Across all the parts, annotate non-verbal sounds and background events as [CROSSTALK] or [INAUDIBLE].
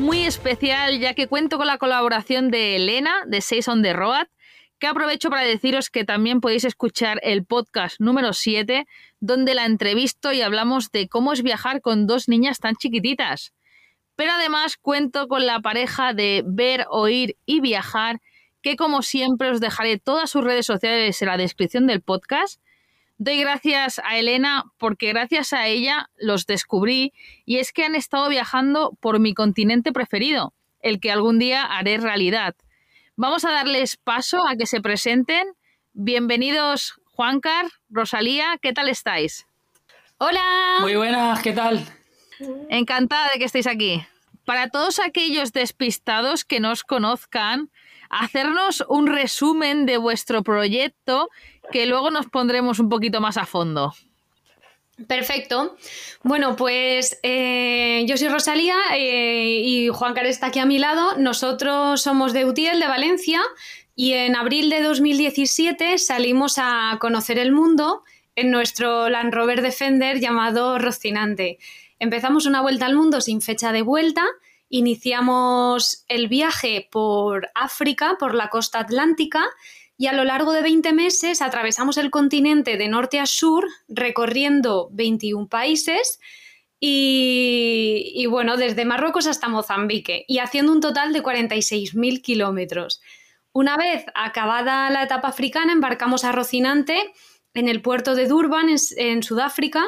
muy especial ya que cuento con la colaboración de Elena de Seis on the Road, que aprovecho para deciros que también podéis escuchar el podcast número 7, donde la entrevisto y hablamos de cómo es viajar con dos niñas tan chiquititas. Pero además cuento con la pareja de Ver, Oír y Viajar, que como siempre os dejaré todas sus redes sociales en la descripción del podcast Doy gracias a Elena porque gracias a ella los descubrí y es que han estado viajando por mi continente preferido, el que algún día haré realidad. Vamos a darles paso a que se presenten. Bienvenidos Juancar, Rosalía, ¿qué tal estáis? Hola. Muy buenas, ¿qué tal? Encantada de que estéis aquí. Para todos aquellos despistados que no os conozcan, hacernos un resumen de vuestro proyecto que luego nos pondremos un poquito más a fondo. Perfecto. Bueno, pues eh, yo soy Rosalía eh, y Juan Carlos está aquí a mi lado. Nosotros somos de Utiel, de Valencia, y en abril de 2017 salimos a conocer el mundo en nuestro Land Rover Defender llamado Rocinante. Empezamos una vuelta al mundo sin fecha de vuelta Iniciamos el viaje por África, por la costa atlántica, y a lo largo de 20 meses atravesamos el continente de norte a sur, recorriendo 21 países y, bueno, desde Marruecos hasta Mozambique, y haciendo un total de 46.000 kilómetros. Una vez acabada la etapa africana, embarcamos a Rocinante en el puerto de Durban, en Sudáfrica,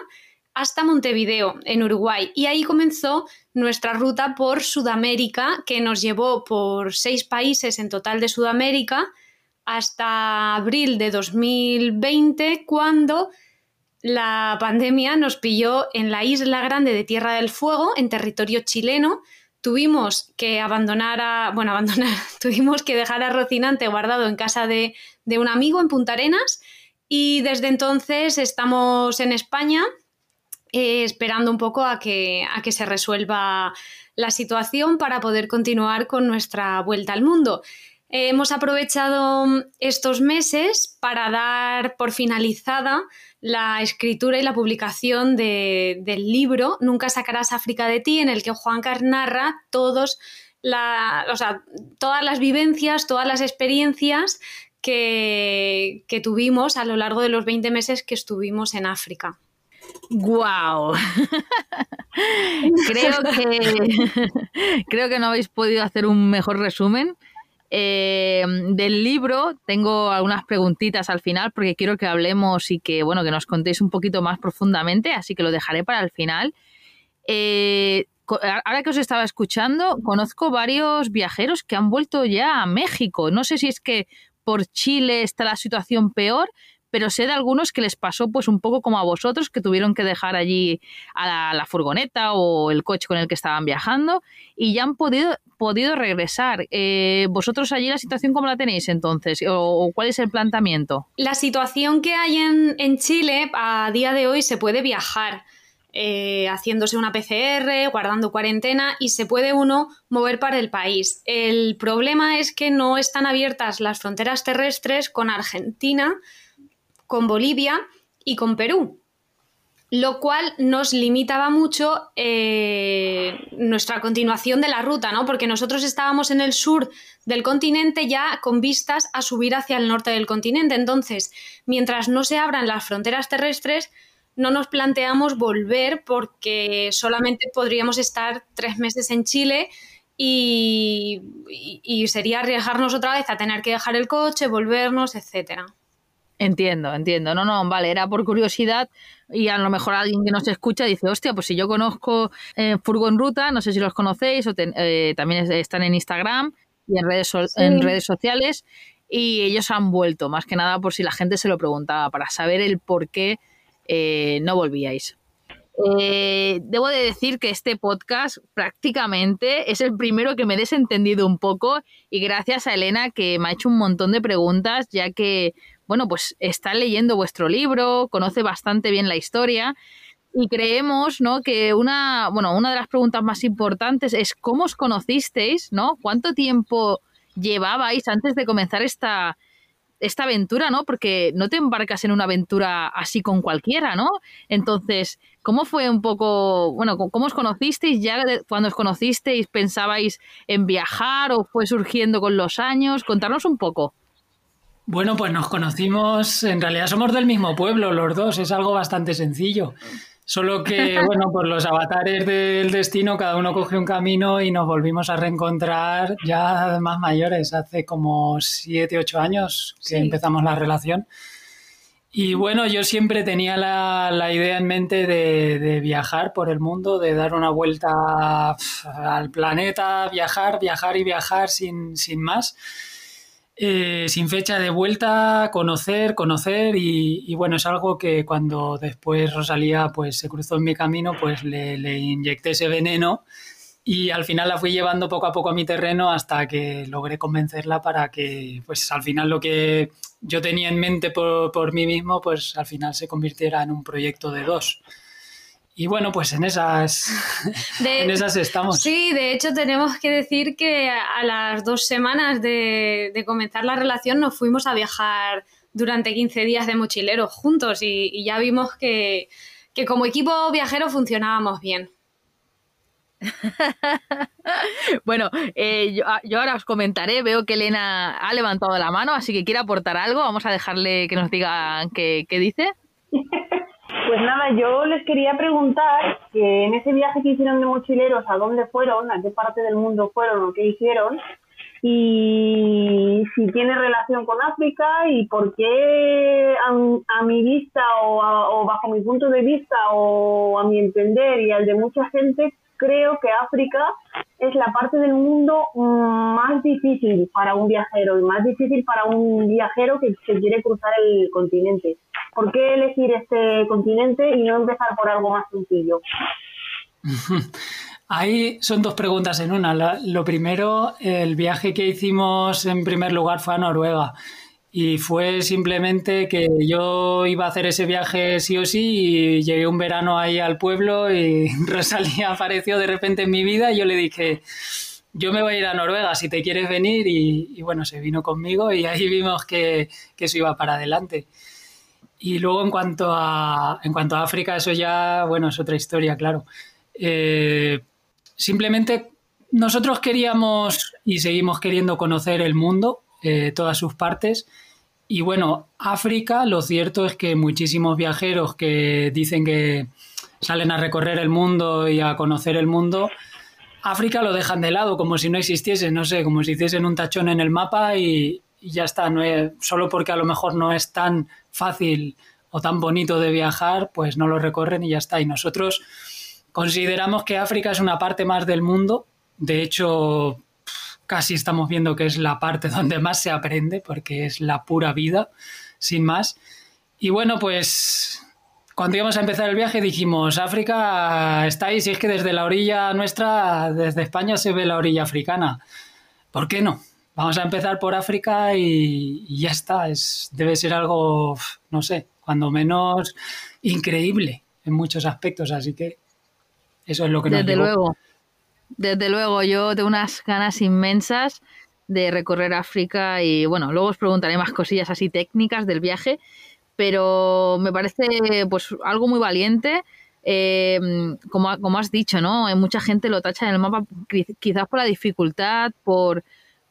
hasta Montevideo, en Uruguay. Y ahí comenzó nuestra ruta por Sudamérica, que nos llevó por seis países en total de Sudamérica hasta abril de 2020, cuando la pandemia nos pilló en la isla grande de Tierra del Fuego, en territorio chileno. Tuvimos que abandonar a, bueno, abandonar, [LAUGHS] tuvimos que dejar a Rocinante guardado en casa de, de un amigo en Punta Arenas y desde entonces estamos en España eh, esperando un poco a que, a que se resuelva la situación para poder continuar con nuestra vuelta al mundo. Eh, hemos aprovechado estos meses para dar por finalizada la escritura y la publicación del libro Nunca sacarás África de ti, en el que Juan narra todos todas las vivencias, todas las experiencias que, tuvimos a lo largo de los 20 meses que estuvimos en África. ¡Guau! [LAUGHS] [LAUGHS] creo que no habéis podido hacer un mejor resumen. Eh, del libro tengo algunas preguntitas al final porque quiero que hablemos y que bueno que nos contéis un poquito más profundamente, así que lo dejaré para el final. Eh, ahora que os estaba escuchando, conozco varios viajeros que han vuelto ya a México. No sé si es que por Chile está la situación peor, pero sé de algunos que les pasó pues un poco como a vosotros, que tuvieron que dejar allí a la, furgoneta o el coche con el que estaban viajando y ya han podido, podido regresar. Eh, ¿Vosotros allí la situación cómo la tenéis entonces? ¿O, cuál es el planteamiento? La situación que hay en, en Chile a día de hoy se puede viajar. Eh, haciéndose una PCR, guardando cuarentena y se puede uno mover para el país. El problema es que no están abiertas las fronteras terrestres con Argentina, con Bolivia y con Perú, lo cual nos limitaba mucho eh, nuestra continuación de la ruta, ¿no? Porque nosotros estábamos en el sur del continente ya con vistas a subir hacia el norte del continente. Entonces, mientras no se abran las fronteras terrestres, no nos planteamos volver porque solamente podríamos estar tres meses en Chile y, y sería arriesgarnos otra vez a tener que dejar el coche, volvernos, etcétera. Entiendo, entiendo. No, no, vale, era por curiosidad y a lo mejor alguien que nos escucha dice, hostia, pues si yo conozco eh, Furgon Ruta, no sé si los conocéis o eh, también están en Instagram y en redes, en redes sociales y ellos han vuelto, más que nada por si la gente se lo preguntaba, para saber el por qué eh, no volvíais. debo de decir que este podcast prácticamente es el primero que me he desentendido un poco y gracias a Elena que me ha hecho un montón de preguntas ya que bueno, pues está leyendo vuestro libro, conoce bastante bien la historia y creemos, ¿no? Que una, bueno, una de las preguntas más importantes es cómo os conocisteis, ¿no? ¿Cuánto tiempo llevabais antes de comenzar esta, esta aventura, ¿no? Porque no te embarcas en una aventura así con cualquiera, ¿no? Entonces, ¿cómo fue un poco, bueno, cómo os conocisteis? ¿Ya cuando os conocisteis pensabais en viajar o fue surgiendo con los años? Contarnos un poco. Bueno, pues nos conocimos, en realidad somos del mismo pueblo los dos, es algo bastante sencillo. Solo que, [LAUGHS] bueno, por los avatares del destino, cada uno cogió un camino y nos volvimos a reencontrar ya más mayores, hace como siete, ocho años que empezamos la relación. Y bueno, yo siempre tenía la, la idea en mente de, de, viajar por el mundo, de dar una vuelta al planeta, viajar, viajar y viajar sin, sin más. Eh, sin fecha de vuelta, conocer, conocer y, bueno, es algo que cuando después Rosalía pues se cruzó en mi camino, pues le, le, inyecté ese veneno y al final la fui llevando poco a poco a mi terreno hasta que logré convencerla para que pues al final lo que yo tenía en mente por, por mí mismo pues al final se convirtiera en un proyecto de dos. Y bueno, pues en esas, [LAUGHS] en esas estamos. Sí, de hecho tenemos que decir que a las dos semanas de, de comenzar la relación nos fuimos a viajar durante 15 días de mochileros juntos y, y ya vimos que, que como equipo viajero funcionábamos bien. [LAUGHS] bueno, eh, yo, yo, ahora os comentaré, veo que Elena ha levantado la mano, así que quiere aportar algo, vamos a dejarle que nos diga qué, qué dice. [LAUGHS] Pues nada, yo les quería preguntar que en ese viaje que hicieron de mochileros, ¿a dónde fueron? ¿A qué parte del mundo fueron o qué hicieron? Y si tiene relación con África y por qué a, mi vista o, o bajo mi punto de vista o a mi entender y al de mucha gente, creo que África es la parte del mundo más difícil para un viajero y más difícil para un viajero que, que quiere cruzar el continente. ¿Por qué elegir este continente y no empezar por algo más sencillo? [LAUGHS] Ahí son dos preguntas en una. Lo primero, el viaje que hicimos en primer lugar fue a Noruega y fue simplemente que yo iba a hacer ese viaje sí o sí y llegué un verano ahí al pueblo y [LAUGHS] Rosalía apareció de repente en mi vida y yo le dije, yo me voy a ir a Noruega si te quieres venir y, y bueno, se vino conmigo y ahí vimos que, que, eso iba para adelante. Y luego en cuanto a, en cuanto a África, eso ya, bueno, es otra historia, claro. Eh, simplemente nosotros queríamos y seguimos queriendo conocer el mundo, eh, todas sus partes. Y bueno, África, lo cierto es que muchísimos viajeros que dicen que salen a recorrer el mundo y a conocer el mundo, África lo dejan de lado, como si no existiese, no sé, como si hiciesen un tachón en el mapa y, y ya está, no es, solo porque a lo mejor no es tan fácil o tan bonito de viajar, pues no lo recorren y ya está. Y nosotros consideramos que África es una parte más del mundo, de hecho casi estamos viendo que es la parte [LAUGHS] donde más se aprende, porque es la pura vida, sin más. Y bueno, pues cuando íbamos a empezar el viaje dijimos, África está ahí, si es que desde la orilla nuestra, desde España se ve la orilla africana. ¿Por qué no? Vamos a empezar por África y, y ya está. Es, debe ser algo, no sé, cuando menos increíble en muchos aspectos. Así que eso es lo que nos Desde luego. Desde luego, yo tengo unas ganas inmensas de recorrer África y bueno, luego os preguntaré más cosillas así técnicas del viaje, pero me parece pues algo muy valiente. Eh, como, como has dicho, ¿no? Mucha gente lo tacha en el mapa quizás por la dificultad, por,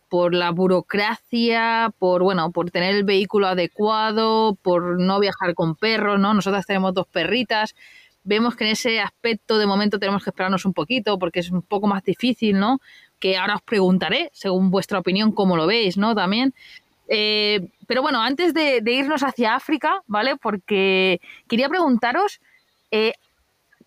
por la burocracia, por bueno, por tener el vehículo adecuado, por no viajar con perros, ¿no? Nosotras tenemos dos perritas, vemos que en ese aspecto de momento tenemos que esperarnos un poquito porque es un poco más difícil, ¿no? Que ahora os preguntaré, según vuestra opinión, cómo lo veis, ¿no? También. Eh, pero bueno, antes de, irnos hacia África, ¿vale? Porque quería preguntaros eh,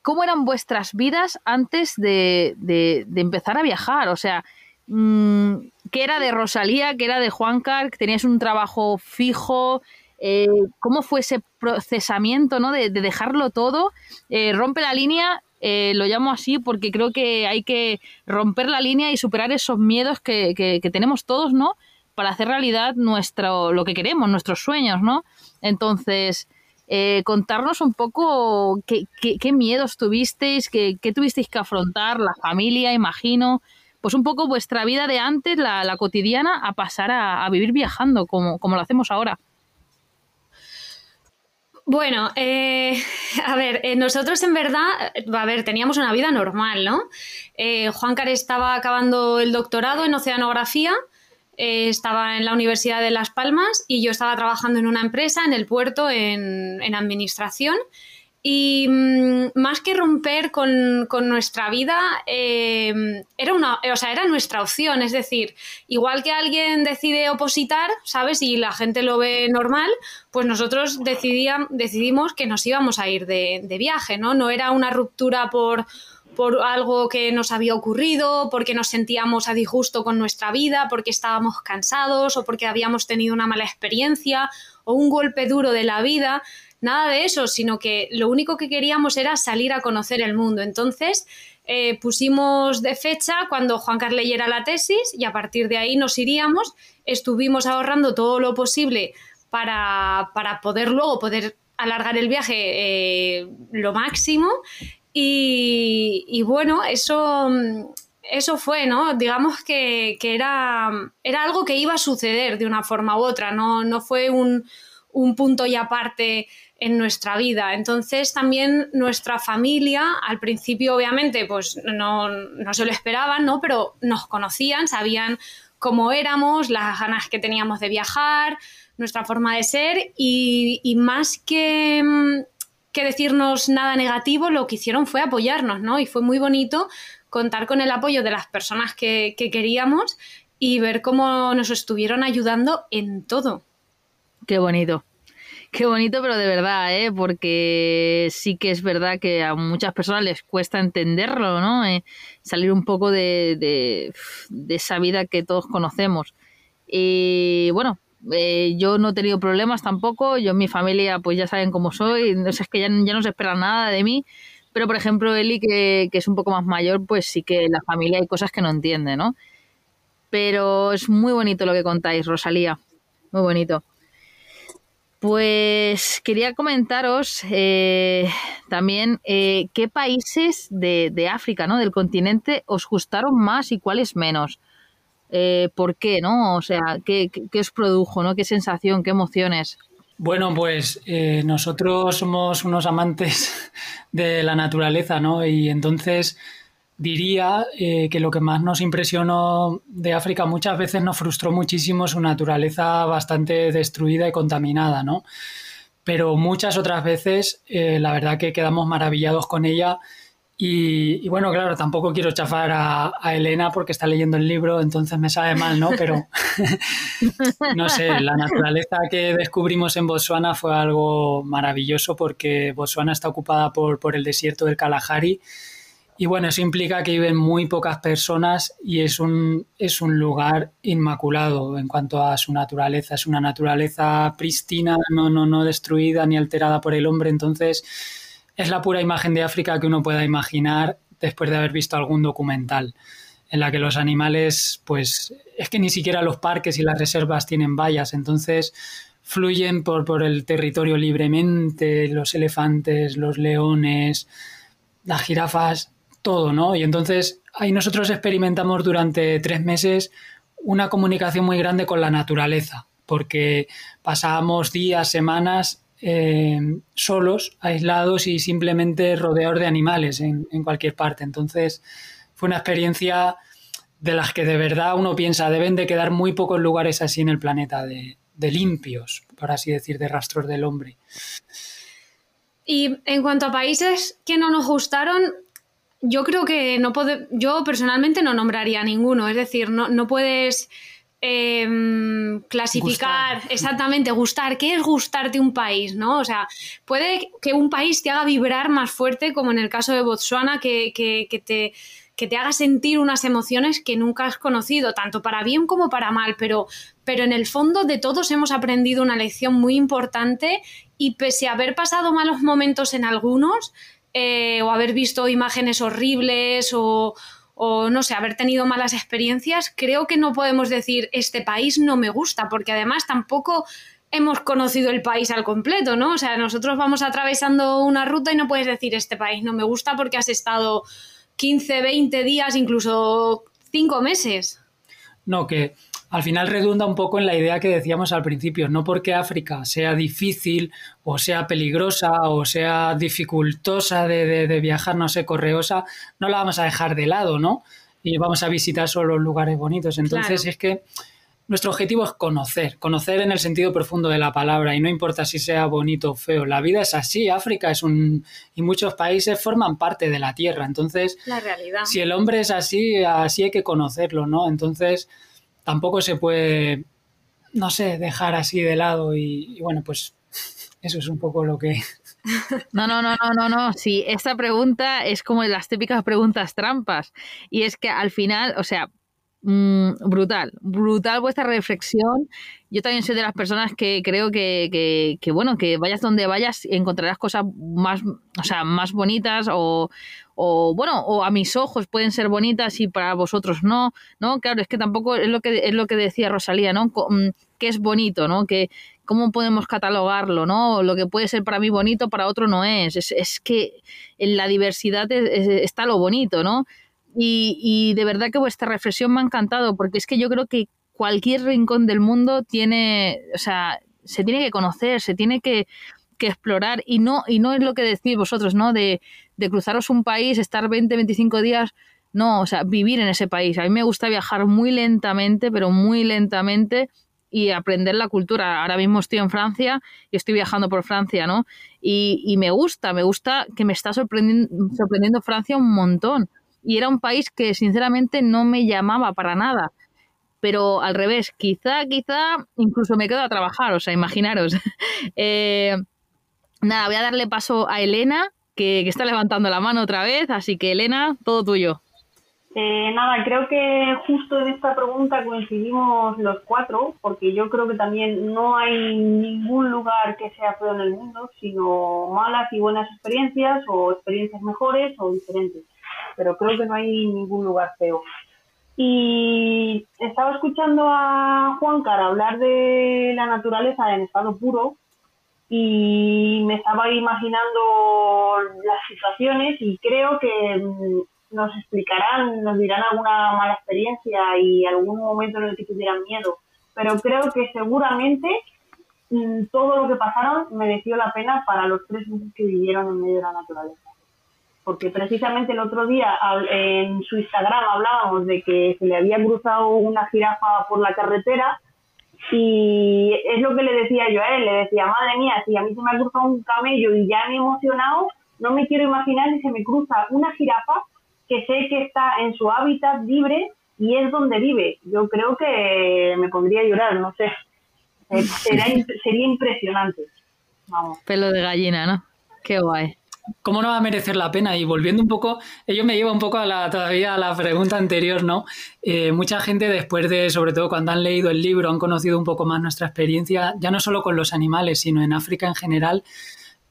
cómo eran vuestras vidas antes de, de, empezar a viajar. O sea, mmm, ¿qué era de Rosalía? ¿Qué era de Juan Carc? ¿Tenías un trabajo fijo? Eh, ¿Cómo fue ese procesamiento ¿no? de, de dejarlo todo? Eh, rompe la línea, eh, lo llamo así porque creo que hay que romper la línea y superar esos miedos que, que, que, tenemos todos, ¿no? Para hacer realidad nuestro, lo que queremos, nuestros sueños, ¿no? Entonces, contarnos un poco qué, qué, qué miedos tuvisteis, qué, qué tuvisteis que afrontar, la familia, imagino, pues un poco vuestra vida de antes, la, cotidiana, a pasar a, vivir viajando, como, como lo hacemos ahora. Bueno, eh, [LAUGHS] a ver, eh, nosotros en verdad, a ver, teníamos una vida normal, ¿no? Eh, Juan Car estaba acabando el doctorado en oceanografía, estaba en la Universidad de Las Palmas y yo estaba trabajando en una empresa en el puerto en, en administración y mm, más que romper con, nuestra vida, em, era, una, o sea, era nuestra opción. Es decir, igual que alguien decide opositar, ¿sabes? Y la gente lo ve normal, pues nosotros decidimos que nos íbamos a ir de, de viaje, ¿no? No era una ruptura por, por algo que nos había ocurrido, porque nos sentíamos a disgusto con nuestra vida, porque estábamos cansados o porque habíamos tenido una mala experiencia o un golpe duro de la vida nada de eso, sino que lo único que queríamos era salir a conocer el mundo. Entonces, eh, pusimos de fecha cuando Juan Carlos leyera la tesis y a partir de ahí nos iríamos. Estuvimos ahorrando todo lo posible para, poder luego poder alargar el viaje eh, lo máximo. Y, bueno, eso, eso fue, ¿no? Digamos que, era, era algo que iba a suceder de una forma u otra, no, no fue un, un punto y aparte en nuestra vida. Entonces también nuestra familia, al principio obviamente pues no, se lo esperaban, ¿no? Pero nos conocían, sabían cómo éramos, las ganas que teníamos de viajar, nuestra forma de ser y, más que, que, decirnos nada negativo, lo que hicieron fue apoyarnos, ¿no? Y fue muy bonito contar con el apoyo de las personas que queríamos y ver cómo nos estuvieron ayudando en todo. Qué bonito. Qué bonito, pero de verdad, ¿eh? Porque sí que es verdad que a muchas personas les cuesta entenderlo, ¿no? Eh, salir un poco de, de, esa vida que todos conocemos. Y bueno, eh, yo no he tenido problemas tampoco. Yo, mi familia, pues ya saben cómo soy. No que ya, no se espera nada de mí. Pero, por ejemplo, Eli, que, que es un poco más mayor, pues sí que la familia hay cosas que no entiende, ¿no? Pero es muy bonito lo que contáis, Rosalía. Muy bonito. Pues quería comentaros eh, también eh, qué países de, África, ¿no? Del continente, os gustaron más y cuáles menos. Eh, ¿Por qué, no? O sea, ¿qué, ¿qué, os produjo, no? ¿Qué sensación, qué emociones? Bueno, pues nosotros somos unos amantes [LAUGHS] de la naturaleza, ¿no? Y entonces diría eh, que lo que más nos impresionó de África muchas veces nos frustró muchísimo su naturaleza bastante destruida y contaminada, ¿no? Pero muchas otras veces eh, la verdad que quedamos maravillados con ella y, bueno, claro, tampoco quiero chafar a, Elena porque está leyendo el libro, entonces me sabe mal, ¿no? Pero [LAUGHS] no sé, la naturaleza que descubrimos en Botswana fue algo maravilloso porque Botswana está ocupada por, por el desierto del Kalahari y bueno, eso implica que viven muy pocas personas y es un, es un lugar inmaculado en cuanto a su naturaleza. Es una naturaleza prístina, no, no, no destruida ni alterada por el hombre. Entonces, es la pura imagen de África que uno pueda imaginar después de haber visto algún documental en la que los animales, pues es que ni siquiera los parques y las reservas tienen vallas, entonces fluyen por, por el territorio libremente, los elefantes, los leones, las jirafas, todo, ¿no? Y entonces ahí nosotros experimentamos durante tres meses una comunicación muy grande con la naturaleza, porque pasábamos días, semanas eh, solos, aislados y simplemente rodeados de animales en, cualquier parte. Entonces fue una experiencia de las que de verdad uno piensa deben de quedar muy pocos lugares así en el planeta, de, de limpios, por así decir, de rastros del hombre. Y en cuanto a países que no nos gustaron, yo creo que no puede, yo personalmente no nombraría ninguno, es decir, no, no puedes em, clasificar exactamente, gustar, ¿qué es gustarte un país? ¿no? O sea, puede que un país te haga vibrar más fuerte, como en el caso de Botswana, que, te que te haga sentir unas emociones que nunca has conocido, tanto para bien como para mal, pero, pero en el fondo de todos hemos aprendido una lección muy importante y pese a haber pasado malos momentos en algunos, eh, o haber visto imágenes horribles o, no sé, haber tenido malas experiencias, creo que no podemos decir este país no me gusta, porque además tampoco hemos conocido el país al completo, ¿no? O sea, nosotros vamos atravesando una ruta y no puedes decir este país no me gusta porque has estado 15, 20 días, incluso cinco meses. No, que al final redunda un poco en la idea que decíamos al principio, no porque África sea difícil o sea peligrosa o sea dificultosa de, de, viajar, no sé, correosa, no la vamos a dejar de lado, ¿no? Y vamos a visitar solo lugares bonitos. Entonces es que nuestro objetivo es conocer, conocer en el sentido profundo de la palabra y no importa si sea bonito o feo. La vida es así, África es un y muchos países forman parte de la tierra. Entonces, la realidad. Si el hombre es así, así hay que conocerlo, ¿no? Entonces, tampoco se puede, no sé, dejar así de lado y, bueno, pues eso es un poco lo que [LAUGHS] no, no, no, no, no, no. Sí, esta pregunta es como las típicas preguntas trampas. Y es que al final, o sea, Mm, brutal, brutal vuestra reflexión. Yo también soy de las personas que creo que, que, bueno, que vayas donde vayas encontrarás cosas más, o sea, más bonitas o, o, bueno, o a mis ojos pueden ser bonitas y para vosotros no, ¿no? Claro, es que tampoco es lo que, es lo que decía Rosalía, ¿no? Mm, que es bonito, ¿no? Que cómo podemos catalogarlo, ¿no? Lo que puede ser para mí bonito, para otro no es. Es, es que en la diversidad está lo bonito, ¿no? Y, de verdad que vuestra reflexión me ha encantado, porque es que yo creo que cualquier rincón del mundo tiene, o sea, se tiene que conocer, se tiene que, explorar y no, y no es lo que decís vosotros, ¿no? De, cruzaros un país, estar 20, 25 días, no, o sea, vivir en ese país. A mí me gusta viajar muy lentamente, pero muy lentamente y aprender la cultura. Ahora mismo estoy en Francia y estoy viajando por Francia, ¿no? Y, y me gusta, me gusta que me está sorprendiendo, sorprendiendo Francia un montón y era un país que sinceramente no me llamaba para nada. Pero al revés, quizá, quizá incluso me quedo a trabajar, o sea, imaginaros. [LAUGHS] Eh, nada, voy a darle paso a Elena, que, está levantando la mano otra vez, así que Elena, todo tuyo. Eh, nada, creo que justo en esta pregunta coincidimos los cuatro, porque yo creo que también no hay ningún lugar que sea feo en el mundo, sino malas y buenas experiencias o experiencias mejores o diferentes pero creo que no hay ningún lugar feo. Y estaba escuchando a Juan Cara hablar de la naturaleza en estado puro y me estaba imaginando las situaciones y creo que mm, nos explicarán, nos dirán alguna mala experiencia y algún momento en el que tuvieran miedo, pero creo que seguramente mm, todo lo que pasaron mereció la pena para los tres meses que vivieron en medio de la naturaleza. Porque precisamente el otro día en su Instagram hablábamos de que se le había cruzado una jirafa por la carretera y es lo que le decía yo a él, le decía, madre mía, si a mí se me ha cruzado un camello y ya me he emocionado, no me quiero imaginar si se me cruza una jirafa que sé que está en su hábitat libre y es donde vive. Yo creo que me pondría a llorar, no sé. Eh, [LAUGHS] sería impresionante. Vamos. Pelo de gallina, ¿no? Qué guay. ¿Cómo no va a merecer la pena? Y volviendo un poco, ello me lleva un poco a la, todavía a la pregunta anterior, ¿no? Eh, mucha gente después de, sobre todo cuando han leído el libro, han conocido un poco más nuestra experiencia, ya no solo con los animales, sino en África en general,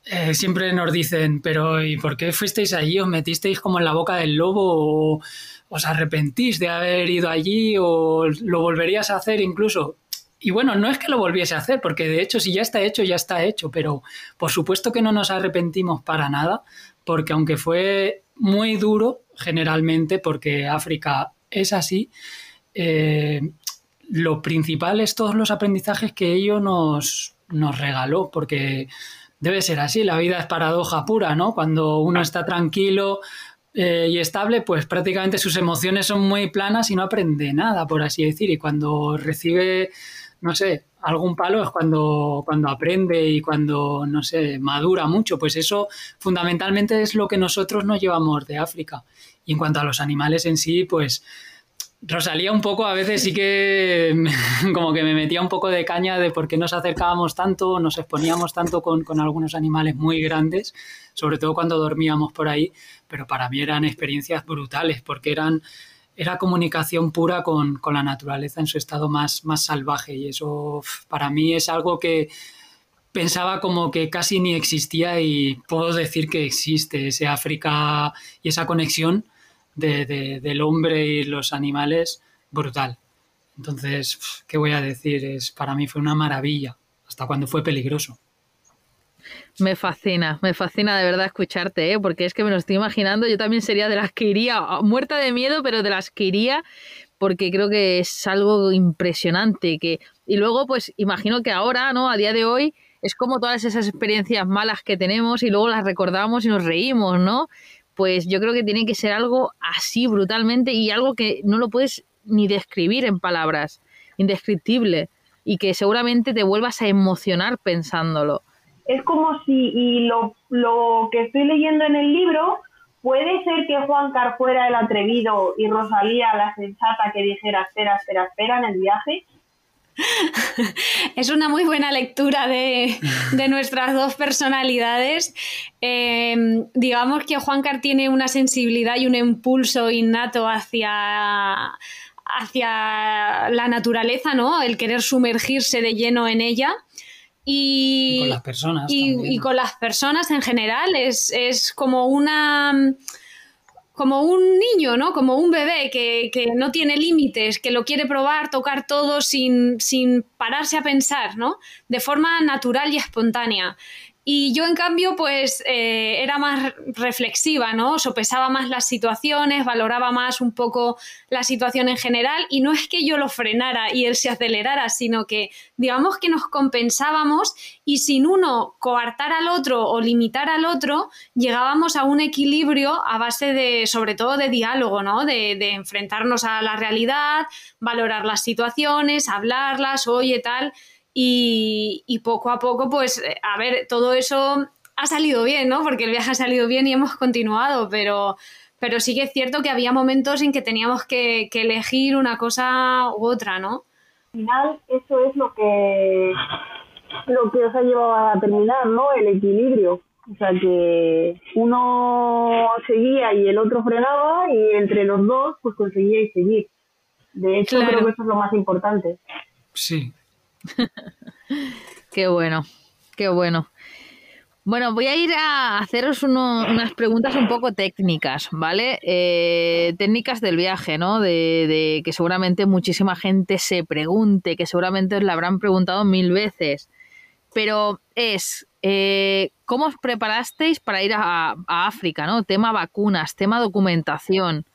eh, siempre nos dicen, pero ¿y por qué fuisteis allí? ¿Os metisteis como en la boca del lobo? ¿O os arrepentís de haber ido allí? ¿O lo volverías a hacer incluso? Y bueno, no es que lo volviese a hacer, porque de hecho si ya está hecho, ya está hecho, pero por supuesto que no nos arrepentimos para nada, porque aunque fue muy duro generalmente, porque África es así, eh, lo principal es todos los aprendizajes que ello nos, nos regaló, porque debe ser así, la vida es paradoja pura, ¿no? Cuando uno está tranquilo, eh, y estable, pues prácticamente sus emociones son muy planas y no aprende nada, por así decir. Y cuando recibe no sé, algún palo es cuando, cuando aprende y cuando, no sé, madura mucho. Pues eso fundamentalmente es lo que nosotros nos llevamos de África. Y en cuanto a los animales en sí, pues Rosalía un poco, a veces sí que [LAUGHS] como que me metía un poco de caña de por qué nos acercábamos tanto, nos exponíamos tanto con, con algunos animales muy grandes, sobre todo cuando dormíamos por ahí, pero para mí eran experiencias brutales porque eran era comunicación pura con, la naturaleza en su estado más, más salvaje y eso para mí es algo que pensaba como que casi ni existía y puedo decir que existe ese África y esa conexión del hombre y los animales brutal. Entonces, ¿qué voy a decir? Es, para mí fue una maravilla, hasta cuando fue peligroso. Me fascina, me fascina de verdad escucharte, ¿eh? porque es que me lo estoy imaginando, yo también sería de las que iría, muerta de miedo, pero de las que iría, porque creo que es algo impresionante. Que... Y luego, pues imagino que ahora, ¿no? A día de hoy, es como todas esas experiencias malas que tenemos y luego las recordamos y nos reímos, ¿no? Pues yo creo que tiene que ser algo así brutalmente y algo que no lo puedes ni describir en palabras, indescriptible, y que seguramente te vuelvas a emocionar pensándolo es como si, y lo, lo que estoy leyendo en el libro, puede ser que Juan Car fuera el atrevido y Rosalía la sensata que dijera espera, espera, espera en el viaje. [LAUGHS] Es una muy buena lectura de, nuestras dos personalidades. Em, digamos que Juan Car tiene una sensibilidad y un impulso innato hacia, hacia la naturaleza, ¿no? El querer sumergirse de lleno en ella. Y, con las personas. Y, con las personas en general es, es, como una como un niño, ¿no? Como un bebé que, que no tiene límites, que lo quiere probar, tocar todo sin, sin pararse a pensar, ¿no? De forma natural y espontánea. Y yo, en cambio, pues eh, era más reflexiva, ¿no? Sopesaba más las situaciones, valoraba más un poco la situación en general y no es que yo lo frenara y él se acelerara, sino que digamos que nos compensábamos y sin uno coartar al otro o limitar al otro, llegábamos a un equilibrio a base de, sobre todo, de diálogo, ¿no? De, de enfrentarnos a la realidad, valorar las situaciones, hablarlas, oye, tal y, poco a poco, pues, eh, a ver, todo eso ha salido bien, ¿no? Porque el viaje ha salido bien y hemos continuado, pero, pero sí que es cierto que había momentos en que teníamos que, elegir una cosa u otra, ¿no? Al final, eso es lo que, lo que os ha llevado a terminar, ¿no? El equilibrio. O sea, que uno seguía y el otro frenaba y entre los dos, pues conseguíais seguir. De hecho, creo que eso es lo más importante. Sí, [LAUGHS] qué bueno, qué bueno. Bueno, voy a ir a haceros unas preguntas un poco técnicas, ¿vale? Eh, técnicas del viaje, ¿no? De, que seguramente muchísima gente se pregunte, que seguramente os la habrán preguntado mil veces. Pero es, eh, ¿cómo os preparasteis para ir a, a África, ¿no? Tema vacunas, tema documentación.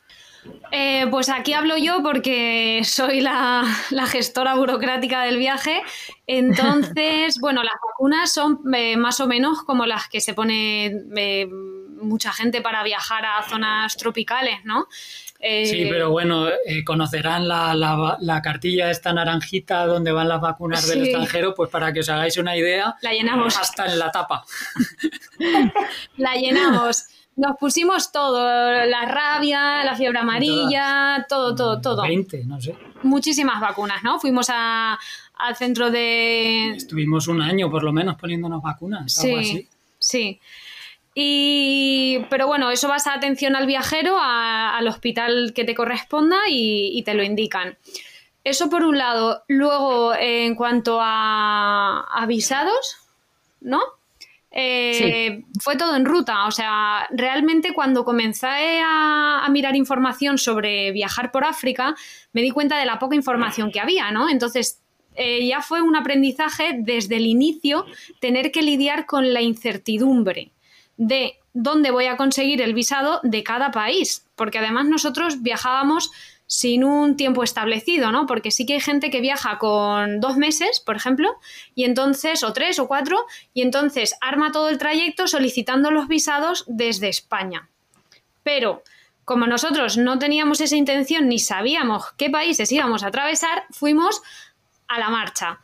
Eh, pues aquí hablo yo porque soy la, gestora burocrática del viaje. Entonces, [LAUGHS] bueno, las vacunas son eh, más o menos como las que se pone eh, mucha gente para viajar a zonas tropicales, ¿no? sí, pero bueno, conocerán la, cartilla esta naranjita donde van las vacunas del extranjero, pues para que os hagáis una idea. La llenamos. Hasta en la tapa. [LAUGHS] la llenamos. Nos pusimos todo, la rabia, la fiebre amarilla, todo, todo, todo. 20, no sé. Muchísimas vacunas, ¿no? Fuimos al centro de... Estuvimos un año por lo menos poniéndonos vacunas, sí, algo así. Sí. Y, pero bueno, eso vas a atención al viajero, al hospital que te corresponda y, y, te lo indican. Eso por un lado. Luego, en cuanto a avisados, ¿no? Eh, fue todo en ruta. O sea, realmente cuando comencé a, mirar información sobre viajar por África, me di cuenta de la poca información que había, ¿no? Entonces, eh, ya fue un aprendizaje desde el inicio tener que lidiar con la incertidumbre de dónde voy a conseguir el visado de cada país. Porque además nosotros viajábamos sin un tiempo establecido, ¿no? Porque sí que hay gente que viaja con dos meses, por ejemplo, y entonces, o tres o cuatro, y entonces arma todo el trayecto solicitando los visados desde España. Pero como nosotros no teníamos esa intención ni sabíamos qué países íbamos a atravesar, fuimos a la marcha.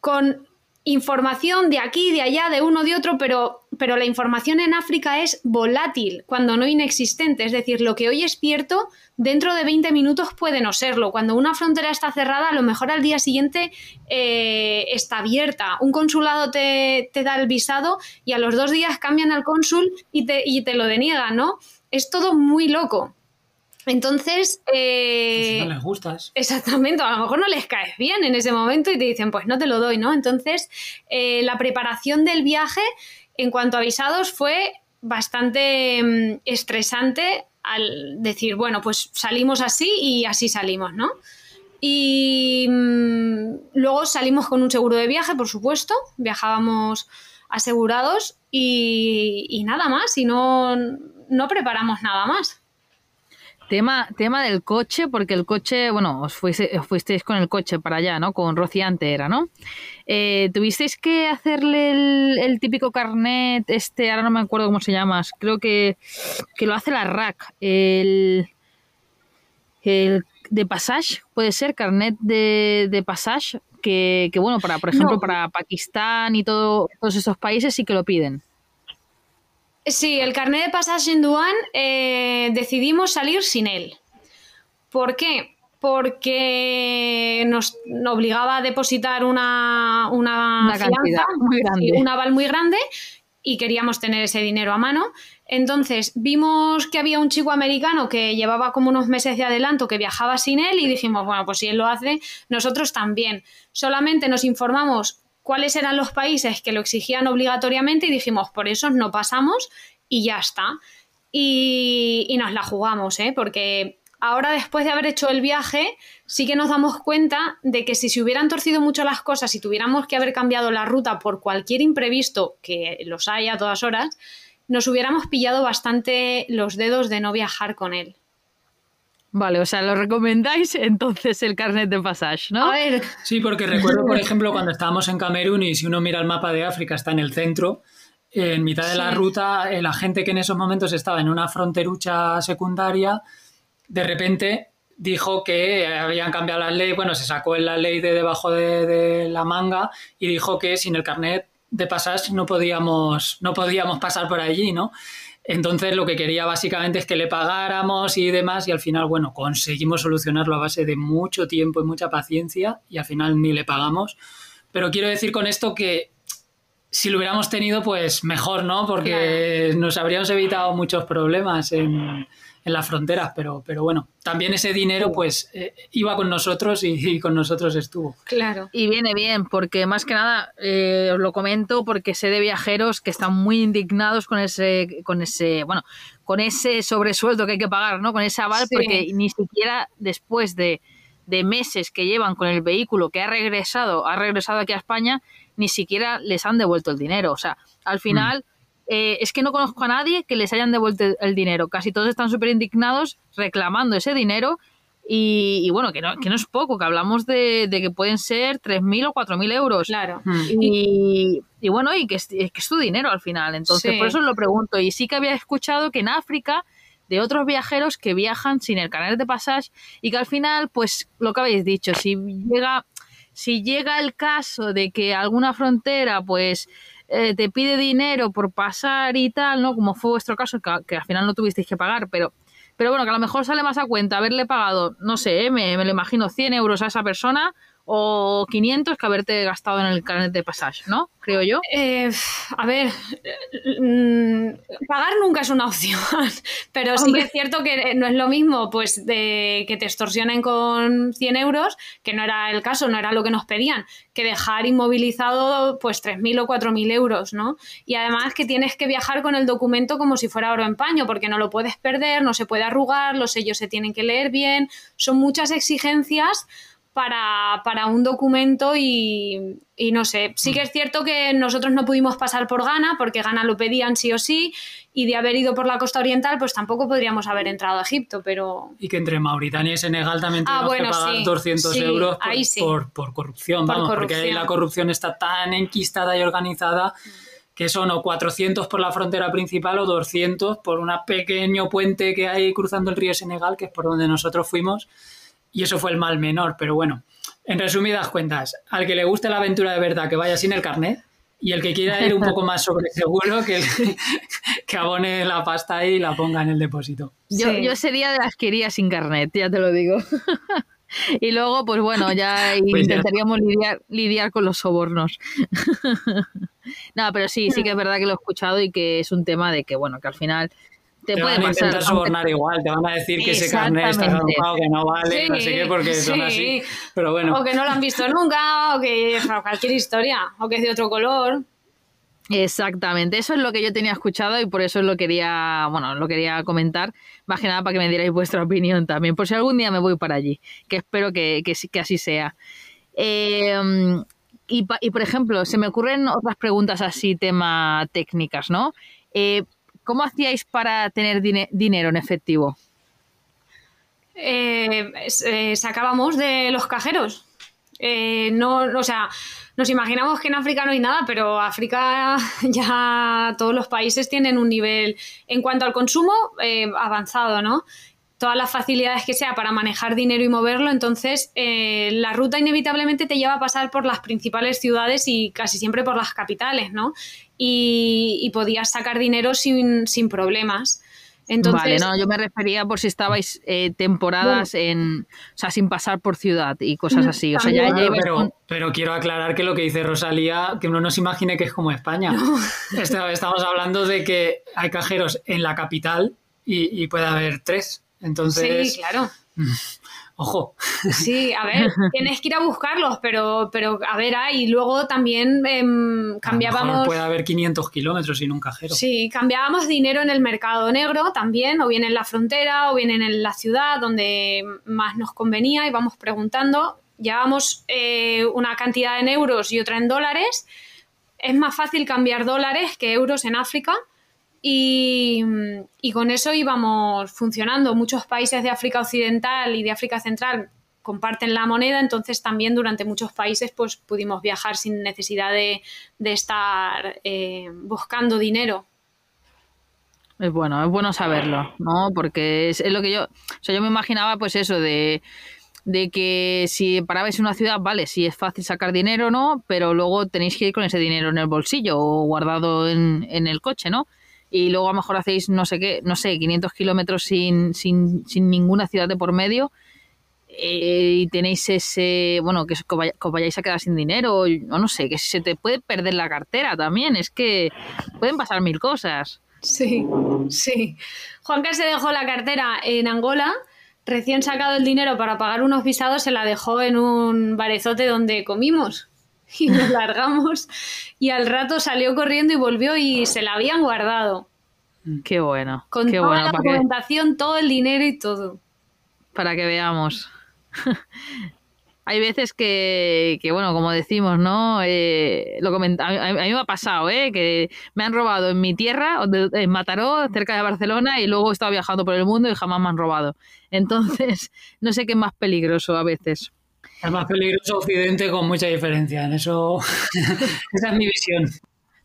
Con información de aquí, de allá, de uno, de otro, pero, pero la información en África es volátil, cuando no inexistente. Es decir, lo que hoy es cierto, dentro de 20 minutos puede no serlo. Cuando una frontera está cerrada, a lo mejor al día siguiente eh, está abierta. Un consulado te, te, da el visado y a los dos días cambian al cónsul y te, y te lo deniegan, ¿no? Es todo muy loco. Entonces. Eh, no les gustas. Exactamente, a lo mejor no les caes bien en ese momento y te dicen, pues no te lo doy, ¿no? Entonces, eh, la preparación del viaje, en cuanto a visados, fue bastante mm, estresante al decir, bueno, pues salimos así y así salimos, ¿no? Y mm, luego salimos con un seguro de viaje, por supuesto, viajábamos asegurados y, nada más, y no, no preparamos nada más. Tema, tema del coche, porque el coche, bueno, os, fuisteis con el coche para allá, ¿no? Con Rociante era, ¿no? Eh, ¿Tuvisteis que hacerle el, típico carnet, este, ahora no me acuerdo cómo se llama, creo que, que lo hace la RAC, el, el de Passage, puede ser, carnet de, de Passage, que, que, bueno, para, por ejemplo, para Pakistán y todo, todos esos países sí que lo piden. Sí, el carnet de pasaje en Duan eh, decidimos salir sin él. ¿Por qué? Porque nos, obligaba a depositar una, una, cantidad muy grande. un aval muy grande y queríamos tener ese dinero a mano. Entonces vimos que había un chico americano que llevaba como unos meses de adelanto que viajaba sin él y dijimos, bueno, pues si él lo hace, nosotros también. Solamente nos informamos cuáles eran los países que lo exigían obligatoriamente y dijimos, por eso no pasamos y ya está. Y, nos la jugamos, ¿eh? porque ahora después de haber hecho el viaje, sí que nos damos cuenta de que si se hubieran torcido mucho las cosas y tuviéramos que haber cambiado la ruta por cualquier imprevisto, que los hay a todas horas, nos hubiéramos pillado bastante los dedos de no viajar con él. Vale, o sea, lo recomendáis [LAUGHS] entonces el carnet de pasaje, ¿no? A ver. Sí, porque recuerdo, por [LAUGHS] ejemplo, cuando estábamos en Camerún y si uno mira el mapa de África está en el centro, en mitad de la ruta, la gente que en esos momentos estaba en una fronterucha secundaria, de repente dijo que habían cambiado la ley, bueno, se sacó la ley de debajo de, de la manga y dijo que sin el carnet de pasaje no podíamos, no podíamos pasar por allí, ¿no? Entonces lo que quería básicamente es que le pagáramos y demás y al final, bueno, conseguimos solucionarlo a base de mucho tiempo y mucha paciencia y al final ni le pagamos. Pero quiero decir con esto que si lo hubiéramos tenido, pues mejor, ¿no? Porque nos habríamos evitado muchos problemas en, en las fronteras, pero, pero bueno, también ese dinero pues eh, iba con nosotros y, con nosotros estuvo. Claro. Y viene bien, porque más que nada eh, os lo comento porque sé de viajeros que están muy indignados con ese, con ese, bueno, con ese sobresueldo que hay que pagar, ¿no? Con ese aval, porque ni siquiera después de, de meses que llevan con el vehículo que ha regresado, ha regresado aquí a España, ni siquiera les han devuelto el dinero. O sea, al final... Mm. Eh, es que no conozco a nadie que les hayan devuelto el dinero. Casi todos están súper indignados reclamando ese dinero y, bueno, que no, que no es poco, que hablamos de, que pueden ser 3.000 o 4.000 euros. Claro. Hmm. Y, y, bueno, y que es, que es, tu dinero al final. Entonces, por eso os lo pregunto. Y sí que había escuchado que en África de otros viajeros que viajan sin el canal de pasaje y que al final, pues lo que habéis dicho, si llega, si llega el caso de que alguna frontera, pues eh, te pide dinero por pasar y tal, ¿no? Como fue vuestro caso, que, al final no tuvisteis que pagar, pero, pero bueno, que a lo mejor sale más a cuenta haberle pagado, no sé, ¿eh? me, me lo imagino, 100 euros a esa persona o 500 que haberte gastado en el carnet de pasaje, ¿no? Creo yo. Eh, a ver, mm, pagar nunca es una [LAUGHS] opción, pero sí que es cierto que no es lo mismo pues de que te extorsionen con 100 euros, que no era el caso, no era lo que nos pedían, que dejar inmovilizado pues 3.000 o 4.000 euros, ¿no? Y además que tienes que viajar con el documento como si fuera oro en paño, porque no lo puedes perder, no se puede arrugar, los sellos se tienen que leer bien, son muchas exigencias para, para un documento y, y, no sé, sí que es cierto que nosotros no pudimos pasar por Ghana porque Ghana lo pedían sí o sí y de haber ido por la costa oriental pues tampoco podríamos haber entrado a Egipto, pero... Y que entre Mauritania y Senegal también ah, que pagar 200 euros por, por, corrupción, vamos, porque ahí la corrupción. está tan enquistada y organizada que son o 400 por la frontera principal o 200 por un pequeño puente que hay cruzando el río Senegal, que es por donde nosotros fuimos y eso fue el mal menor. Pero bueno, en resumidas cuentas, al que le guste la aventura de verdad, que vaya sin el carnet. Y el que quiera ir un poco más sobre seguro, que, [LAUGHS] que abone la pasta y la ponga en el depósito. Yo, yo sería de las que iría sin carnet, ya te lo digo. [LAUGHS] y luego, pues bueno, ya pues intentaríamos lidiar, lidiar con los sobornos. [LAUGHS] no, pero sí, sí que es verdad que lo he escuchado y que es un tema de que, bueno, que al final te, pueden van a intentar sobornar igual, te van a decir que ese carnet está caducado, que no vale, no sé qué, porque son así. Pero bueno. O que no lo han visto nunca, o que cualquier historia, o que es de otro color. Exactamente, eso es lo que yo tenía escuchado y por eso lo quería, bueno, lo quería comentar, más que nada para que me dierais vuestra opinión también, por si algún día me voy para allí, que espero que, que, que así sea. Eh, y, y, por ejemplo, se me ocurren otras preguntas así, tema técnicas, ¿no? Eh, ¿Cómo hacíais para tener dinero en efectivo? Eh, eh, sacábamos de los cajeros. no, o sea, nos imaginamos que en África no hay nada, pero África [LAUGHS] ya todos los países tienen un nivel en cuanto al consumo avanzado, ¿no? Todas las facilidades que sea para manejar dinero y moverlo, entonces eh, la ruta inevitablemente te lleva a pasar por las principales ciudades y casi siempre por las capitales, ¿no? Y, podías sacar dinero sin, problemas. Entonces, vale, no, yo me refería por si estabais eh, temporadas en, o sea, sin pasar por ciudad y cosas así. O sea, ya, pero, quiero aclarar que lo que dice Rosalía, que uno no se imagine que es como España. Estamos hablando de que hay cajeros en la capital y, y puede haber tres. Entonces. Sí, claro. [LAUGHS] Ojo. Sí, a ver, [LAUGHS] tienes que ir a buscarlos, pero, pero a ver, y luego también em, cambiábamos. puede haber 500 kilómetros sin un cajero. Sí, cambiábamos dinero en el mercado negro también, o bien en la frontera, o bien en la ciudad, donde más nos convenía, íbamos preguntando. Llevábamos eh, una cantidad en euros y otra en dólares. Es más fácil cambiar dólares que euros en África y, con eso íbamos funcionando. Muchos países de África Occidental y de África Central comparten la moneda, entonces también durante muchos países pues, pudimos viajar sin necesidad de, estar eh, buscando dinero. Es bueno, es bueno saberlo, ¿no? Porque es, lo que yo, o sea, yo me imaginaba pues eso de, de que si parabais en una ciudad, vale, sí es fácil sacar dinero, ¿no? Pero luego tenéis que ir con ese dinero en el bolsillo o guardado en, en el coche, ¿no? Y luego a lo mejor hacéis no sé qué, no sé, 500 kilómetros sin, sin, sin ninguna ciudad de por medio eh, y tenéis ese, bueno, que, os vayáis a quedar sin dinero, o no sé, que se te puede perder la cartera también, es que pueden pasar mil cosas. Sí, sí. Juanca se dejó la cartera en Angola, recién sacado el dinero para pagar unos visados, se la dejó en un barezote donde comimos. [LAUGHS] y nos largamos y al rato salió corriendo y volvió y se la habían guardado. Qué bueno. Con qué toda la documentación, todo el dinero y todo. Para que veamos. [LAUGHS] Hay veces que, que, bueno, como decimos, ¿no? Eh, lo a, mí, me ha pasado, ¿eh? Que me han robado en mi tierra, en Mataró, cerca de Barcelona, y luego he estado viajando por el mundo y jamás me han robado. Entonces, [LAUGHS] no sé qué es más peligroso a veces. Es más peligroso Occidente con mucha diferencia. En eso, [LAUGHS] esa es mi visión.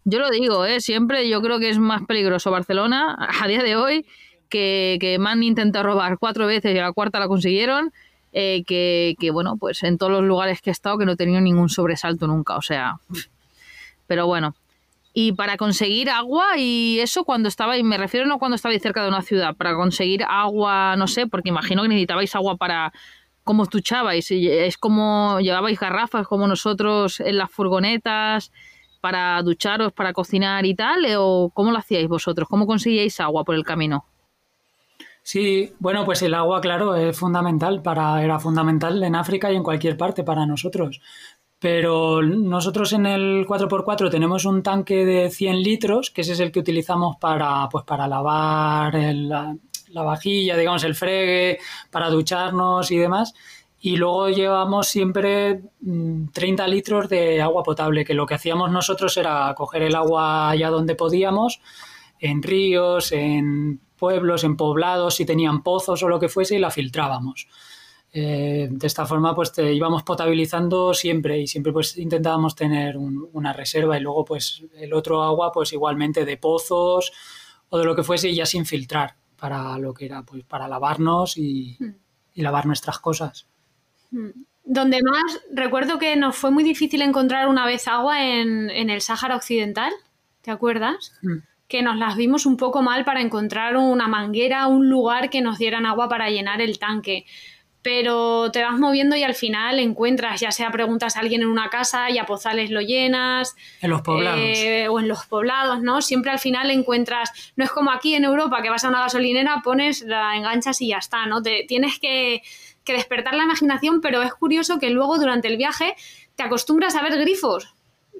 Yo lo digo, ¿eh? siempre yo creo que es más peligroso Barcelona a día de hoy que, que me han intentado robar cuatro veces y a la cuarta la consiguieron. Eh, que, que, bueno, pues en todos los lugares que he estado que no he tenido ningún sobresalto nunca, o sea, pero bueno. Y para conseguir agua y eso cuando estaba, y me refiero no cuando estabais cerca de una ciudad, para conseguir agua, no sé, porque imagino que necesitabais agua para, cómo duchabais. Es como llevabais garrafas como nosotros en las furgonetas para ducharos, para cocinar y tal, o cómo lo hacíais vosotros, cómo conseguíais agua por el camino. Sí, bueno, pues el agua, claro, es fundamental para, era fundamental en África y en cualquier parte para nosotros. Pero nosotros en el 4x4 tenemos un tanque de 100 litros, que ese es el que utilizamos para, pues, para lavar el, la vajilla, digamos, el fregue para ducharnos y demás. Y luego llevamos siempre 30 mm, litros de agua potable, que lo que hacíamos nosotros era coger el agua allá donde podíamos, en ríos, en pueblos, en poblados, si tenían pozos o lo que fuese, y la filtrábamos. Eh, de esta forma, pues te íbamos potabilizando siempre y siempre pues intentábamos tener una reserva y luego pues el otro agua pues igualmente de pozos o de lo que fuese ya sin filtrar para lo que era, pues para lavarnos y, hmm. lavar nuestras cosas. Hmm. Donde más, recuerdo que nos fue muy difícil encontrar una vez agua en, el Sáhara Occidental, ¿te acuerdas? Hmm. Que nos las vimos un poco mal para encontrar una manguera, un lugar que nos dieran agua para llenar el tanque pero te vas moviendo y al final encuentras, ya sea preguntas a alguien en una casa y a Pozales lo llenas. En los poblados. Eh, o en los poblados, ¿no? Siempre al final encuentras, no es como aquí en Europa que vas a una gasolinera, pones, la enganchas y ya está, ¿no? Te, tienes que, que despertar la imaginación, pero es curioso que luego durante el viaje te acostumbras a ver grifos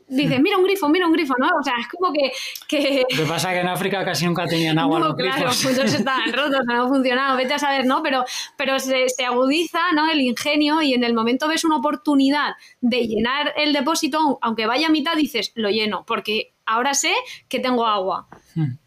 dices, mira un grifo, mira un grifo, ¿no? O sea, es como que... que... Lo que pasa es que en África casi nunca tenían agua no, los claro, grifos. muchos estaban [LAUGHS] rotos, no funcionaba, vete a saber, ¿no? Pero, pero se, se agudiza ¿no? el ingenio y en el momento ves una oportunidad de llenar el depósito, aunque vaya a mitad, dices, lo lleno, porque ahora sé que tengo agua. Hmm.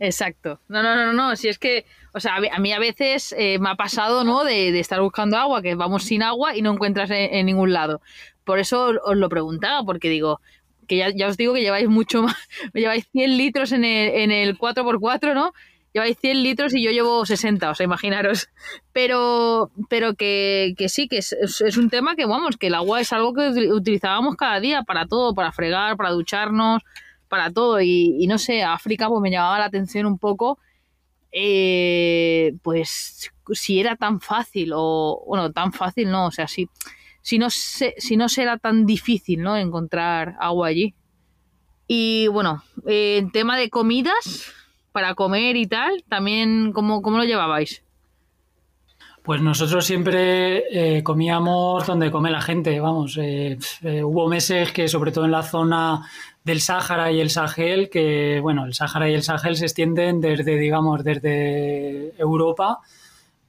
Exacto. No, no, no, no. Si es que, o sea, a mí- a veces eh, me ha pasado, ¿no? De, estar buscando agua, que vamos sin agua y no encuentras en, ningún lado. Por eso os lo preguntaba, porque digo, que ya, ya os digo que lleváis mucho [LAUGHS] más, lleváis 100 litros en el, en el 4x4, ¿no? Lleváis 100 litros y yo llevo 60, o sea, imaginaros. Pero, pero que, que sí, que es, es- un tema que, vamos, que el agua es algo que util- utilizábamos cada día para todo, para fregar, para ducharnos, para todo. Y, y no sé, África pues me llamaba la atención un poco, eh, pues si era tan fácil o, bueno, tan fácil no, o sea, si, si, no, se, si no será tan difícil, ¿no? Encontrar agua allí. Y bueno, eh, en tema de comidas, para comer y tal, también, ¿cómo, cómo lo llevabais? Pues nosotros siempre eh, comíamos donde come la gente, vamos. eh, hubo meses que, sobre todo en la zona del Sáhara y el Sahel, que, bueno, el Sáhara y el Sahel se extienden desde, digamos, desde Europa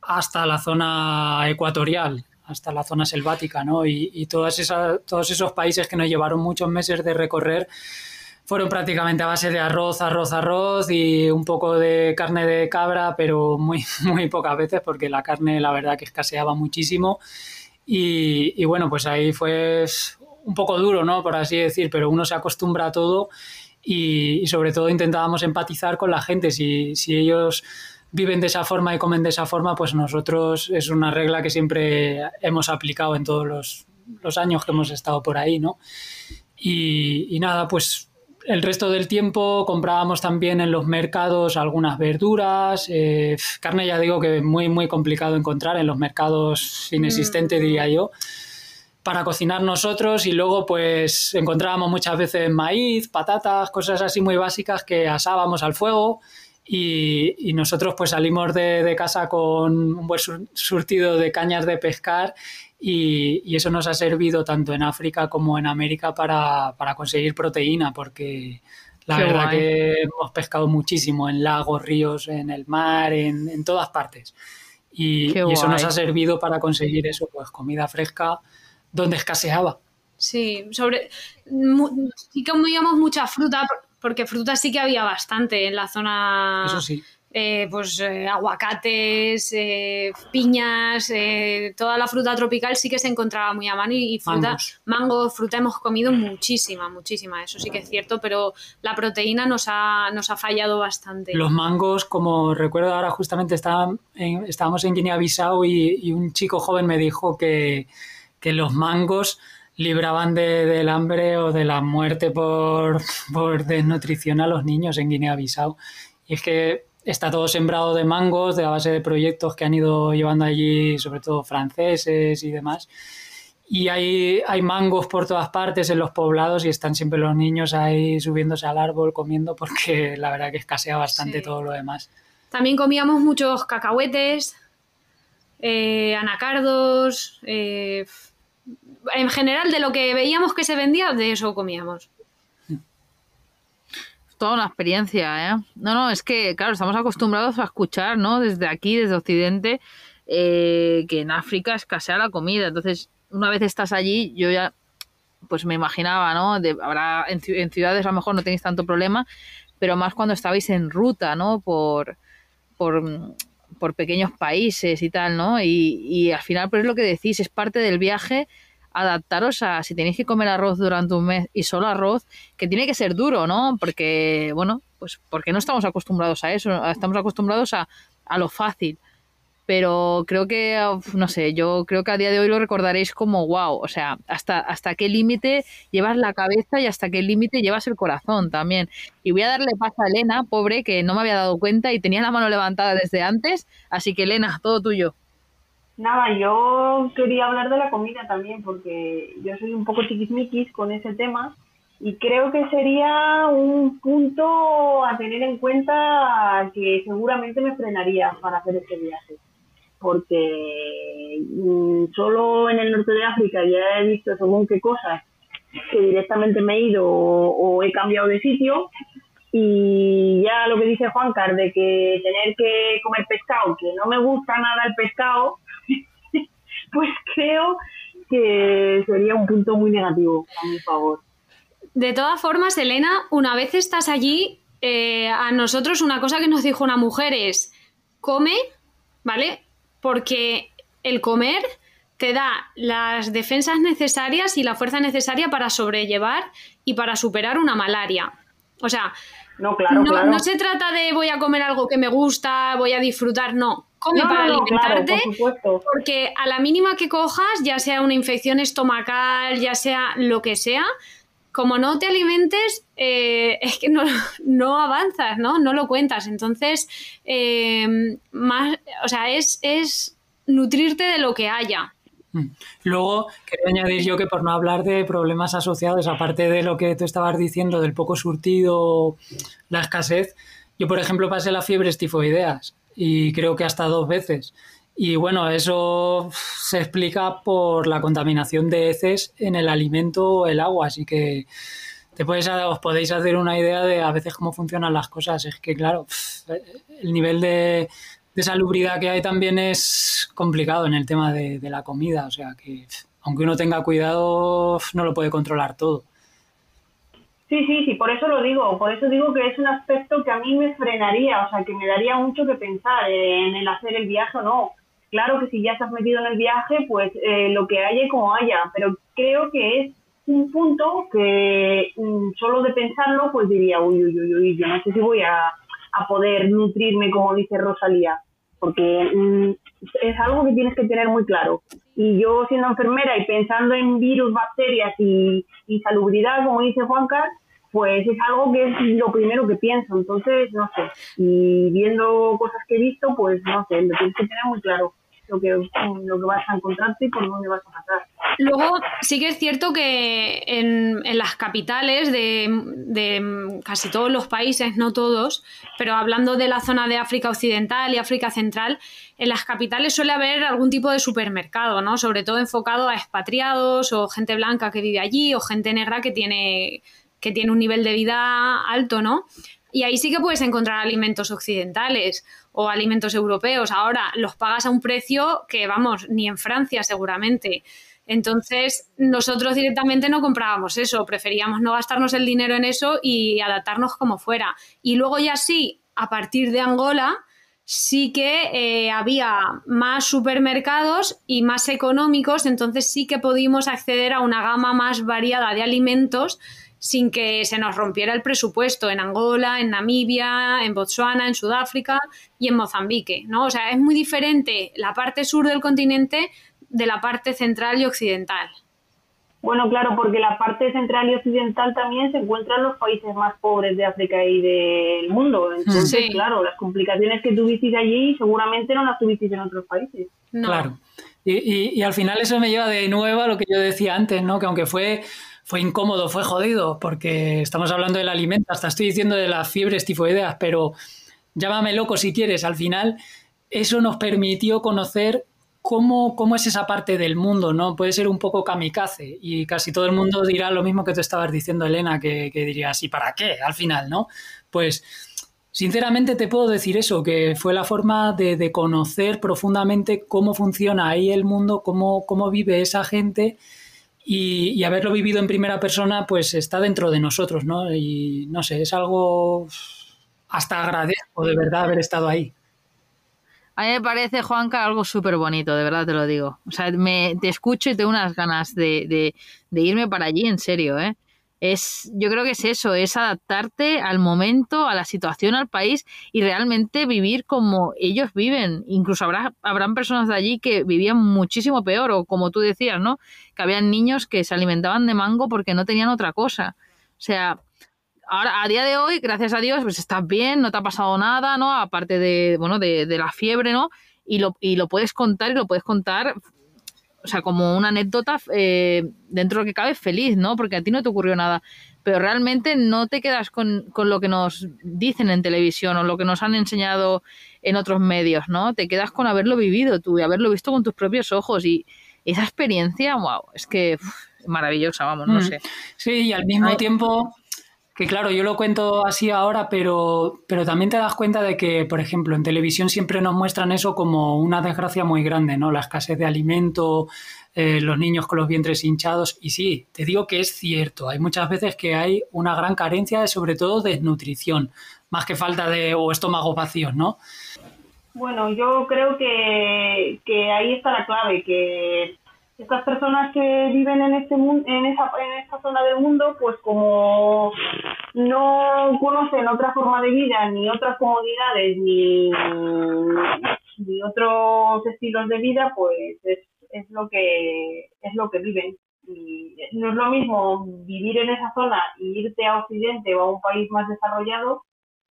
hasta la zona ecuatorial, hasta la zona selvática, ¿no? Y, todas esas, todos esos países que nos llevaron muchos meses de recorrer fueron prácticamente a base de arroz, arroz, arroz y un poco de carne de cabra, pero muy, [LAUGHS] muy pocas veces porque la carne la verdad que escaseaba muchísimo. Y bueno, pues ahí fue un poco duro, ¿no? Por así decir, pero uno se acostumbra a todo y, y sobre todo intentábamos empatizar con la gente. Si, si ellos viven de esa forma y comen de esa forma, pues nosotros es una regla que siempre hemos aplicado en todos los, los años que hemos estado por ahí, ¿no? Y, y nada, pues el resto del tiempo comprábamos también en los mercados algunas verduras, eh, carne ya digo que muy muy complicado encontrar en los mercados inexistente diría yo para cocinar nosotros y luego pues encontrábamos muchas veces maíz, patatas, cosas así muy básicas que asábamos al fuego y, y nosotros pues salimos de, de casa con un buen sur- surtido de cañas de pescar y, y eso nos ha servido tanto en África como en América para, para conseguir proteína, porque la Qué verdad guay. que hemos pescado muchísimo en lagos, ríos, en el mar, en, en todas partes. Y, y eso nos ha servido para conseguir eso, pues comida fresca donde escaseaba. Sí, sobre. Sí que comíamos mucha fruta, porque fruta sí que había bastante en la zona. Eso sí. eh, pues eh, aguacates, eh, piñas, toda la fruta tropical sí que se encontraba muy a mano y, y fruta, Mangos. mango, fruta hemos comido muchísima, muchísima, eso sí que es cierto, pero la proteína nos ha, nos ha fallado bastante. Los mangos, como recuerdo ahora justamente estaba en- estábamos en Guinea-Bissau y, y un chico joven me dijo que, que los mangos libraban de- del hambre o de la muerte por, por desnutrición a los niños en Guinea-Bissau. Y es que está todo sembrado de mangos, de la base de proyectos que han ido llevando allí, sobre todo franceses y demás. Y hay, hay mangos por todas partes en los poblados y están siempre los niños ahí subiéndose al árbol comiendo porque la verdad que escasea bastante Sí. todo lo demás. También comíamos muchos cacahuetes, eh, anacardos, eh, en general de lo que veíamos que se vendía, de eso comíamos. Toda una experiencia, ¿eh? No, no, es que, claro, estamos acostumbrados a escuchar, ¿no? Desde aquí, desde Occidente, eh, que en África escasea la comida. Entonces, una vez estás allí, yo ya, pues me imaginaba, ¿no? De, habrá en, en ciudades a lo mejor no tenéis tanto problema, pero más cuando estabais en ruta, ¿no? Por, por, por pequeños países y tal, ¿no? Y, y al final, pues es lo que decís, es parte del viaje adaptaros a si tenéis que comer arroz durante un mes y solo arroz, que tiene que ser duro, ¿no? Porque, bueno, pues porque no estamos acostumbrados a eso, estamos acostumbrados a, a lo fácil. Pero creo que, no sé, yo creo que a día de hoy lo recordaréis como wow, o sea, hasta, hasta qué límite llevas la cabeza y hasta qué límite llevas el corazón también. Y voy a darle paso a Elena, pobre, que no me había dado cuenta y tenía la mano levantada desde antes, así que Elena, todo tuyo. Nada, yo quería hablar de la comida también, porque yo soy un poco tiquismiquis con ese tema y creo que sería un punto a tener en cuenta que seguramente me frenaría para hacer este viaje. Porque mm, solo en el norte de África ya he visto según qué cosas que directamente me he ido o, he cambiado de sitio. Y ya lo que dice Juancar de que tener que comer pescado, que no me gusta nada el pescado, pues [LAUGHS] creo que sería un punto muy negativo a mi favor. De todas formas, Elena, una vez estás allí, eh, a nosotros una cosa que nos dijo una mujer es, come, ¿vale? Porque el comer te da las defensas necesarias y la fuerza necesaria para sobrellevar y para superar una malaria. O sea, no, claro, no, se trata de voy a comer algo que me gusta, voy a disfrutar, no. Come para alimentarte, porque a la mínima que cojas, ya sea una infección estomacal, ya sea lo que sea, como no te alimentes, eh, [LAUGHS] es que no, no, avanzas, ¿no? No lo cuentas. Entonces, eh, más, o sea, es, es nutrirte de lo que haya. Mm. Luego, quería añadir yo que por no hablar de problemas asociados, aparte de lo que tú estabas diciendo del poco surtido, la escasez, yo, por ejemplo, pasé la fiebre tifoideas y creo que hasta dos veces. Y bueno, eso se explica por la contaminación de heces en el alimento o el agua, así que te puedes, os podéis hacer una idea de a veces cómo funcionan las cosas. Es que, claro, el nivel de, de salubridad que hay también es complicado en el tema de, la comida. O sea que, aunque uno tenga cuidado, no lo puede controlar todo. Sí, sí, sí, por eso lo digo, por eso digo que es un aspecto que a mí me frenaría, o sea, que me daría mucho que pensar en el hacer el viaje o no. Claro que si ya estás metido en el viaje, pues eh, lo que haya como haya, pero creo que es un punto que mm, solo de pensarlo, pues diría, uy, uy, uy, uy, yo no sé si voy a, a poder nutrirme, como dice Rosalía, porque mm, es algo que tienes que tener muy claro. Y yo siendo enfermera y pensando en virus, bacterias y, y salubridad, como dice Juanca, pues es algo que es lo primero que pienso. Entonces, no sé. Y viendo cosas que he visto, pues no sé, lo tienes que tener muy claro lo que, lo que vas a encontrarte y por dónde vas a pasar. Luego, sí que es cierto que en, en las capitales de, de, casi todos los países, no todos, pero hablando de la zona de África Occidental y África Central, en las capitales suele haber algún tipo de supermercado, ¿no? Sobre todo enfocado a expatriados o gente blanca que vive allí o gente negra que tiene, que tiene un nivel de vida alto, ¿no? Y ahí sí que puedes encontrar alimentos occidentales o alimentos europeos. Ahora los pagas a un precio que, vamos, ni en Francia seguramente. Entonces, nosotros directamente no comprábamos eso, preferíamos no gastarnos el dinero en eso y adaptarnos como fuera. Y luego ya sí, a partir de Angola, sí que eh, había más supermercados y más económicos, entonces sí que pudimos acceder a una gama más variada de alimentos sin que se nos rompiera el presupuesto en Angola, en Namibia, en Botswana, en Sudáfrica y en Mozambique, ¿no? O sea, es muy diferente la parte sur del continente de la parte central y occidental. Bueno, claro, porque la parte central y occidental también se encuentra en los países más pobres de África y del mundo. Entonces, claro, las complicaciones que tuviste allí seguramente no las tuviste en otros países. Claro. Y, y, al final eso me lleva de nuevo a lo que yo decía antes, ¿no? Que aunque fue fue incómodo, fue jodido, porque estamos hablando del alimento, hasta estoy diciendo de las fiebres tifoideas, pero llámame loco si quieres, al final eso nos permitió conocer cómo, cómo es esa parte del mundo, ¿no? Puede ser un poco kamikaze y casi todo el mundo dirá lo mismo que te estabas diciendo, Elena, que, que dirías, ¿y para qué? Al final, ¿no? Pues sinceramente te puedo decir eso, que fue la forma de, de conocer profundamente cómo funciona ahí el mundo, cómo, cómo vive esa gente y, haberlo vivido en primera persona, pues está dentro de nosotros, ¿no? Y no sé, es algo hasta agradezco de verdad haber estado ahí. A mí me parece, Juanca, algo súper bonito, de verdad te lo digo. O sea, me, te escucho y tengo unas ganas de, de, irme para allí, en serio, ¿eh? es yo creo que es eso, es adaptarte al momento, a la situación, al país y realmente vivir como ellos viven. Incluso habrá habrán personas de allí que vivían muchísimo peor o como tú decías, ¿no? Que habían niños que se alimentaban de mango porque no tenían otra cosa. O sea, ahora a día de hoy, gracias a Dios, pues estás bien, no te ha pasado nada, ¿no? Aparte de bueno, de, de la fiebre, ¿no? Y lo, y lo puedes contar y lo puedes contar o sea, como una anécdota eh, dentro de lo que cabe feliz, ¿no? Porque a ti no te ocurrió nada. Pero realmente no te quedas con, con, lo que nos dicen en televisión o lo que nos han enseñado en otros medios, ¿no? Te quedas con haberlo vivido tú y haberlo visto con tus propios ojos. Y esa experiencia, wow, es que maravillosa, vamos, no Mm. sé. Sí, y al mismo Ay. tiempo, que claro, yo lo cuento así ahora, pero, pero también te das cuenta de que, por ejemplo, en televisión siempre nos muestran eso como una desgracia muy grande, ¿no? La escasez de alimento, eh, los niños con los vientres hinchados. Y sí, te digo que es cierto, hay muchas veces que hay una gran carencia de, sobre todo, desnutrición, más que falta de, o estómagos vacíos, ¿no? Bueno, yo creo que, que ahí está la clave, que estas personas que viven en este en esa en esta zona del mundo, pues como no conocen otra forma de vida, ni otras comodidades, ni, ni otros estilos de vida, pues es, es lo que es lo que viven. Y no es lo mismo vivir en esa zona y irte a Occidente o a un país más desarrollado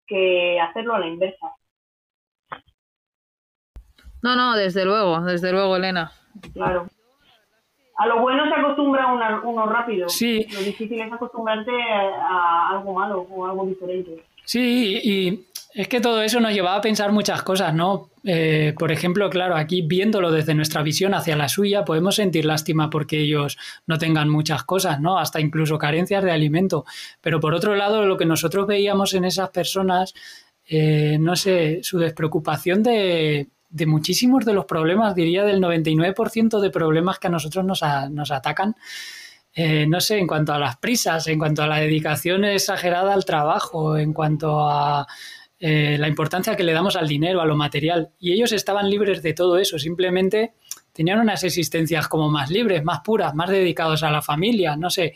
que hacerlo a la inversa. No, no, desde luego, desde luego, Elena. Claro. A lo bueno se acostumbra una- uno rápido. Sí. Lo difícil es acostumbrarte a algo malo o algo diferente. Sí, y es que todo eso nos llevaba a pensar muchas cosas, ¿no? Eh, por ejemplo, claro, aquí viéndolo desde nuestra visión hacia la suya, podemos sentir lástima porque ellos no tengan muchas cosas, ¿no? Hasta incluso carencias de alimento. Pero por otro lado, lo que nosotros veíamos en esas personas, eh, no sé, su despreocupación de, de muchísimos de los problemas, diría del 99% de problemas que a nosotros nos, a- nos atacan, eh, no sé, en cuanto a las prisas, en cuanto a la dedicación exagerada al trabajo, en cuanto a eh, la importancia que le damos al dinero, a lo material. Y ellos estaban libres de todo eso, simplemente tenían unas existencias como más libres, más puras, más dedicados a la familia, no sé.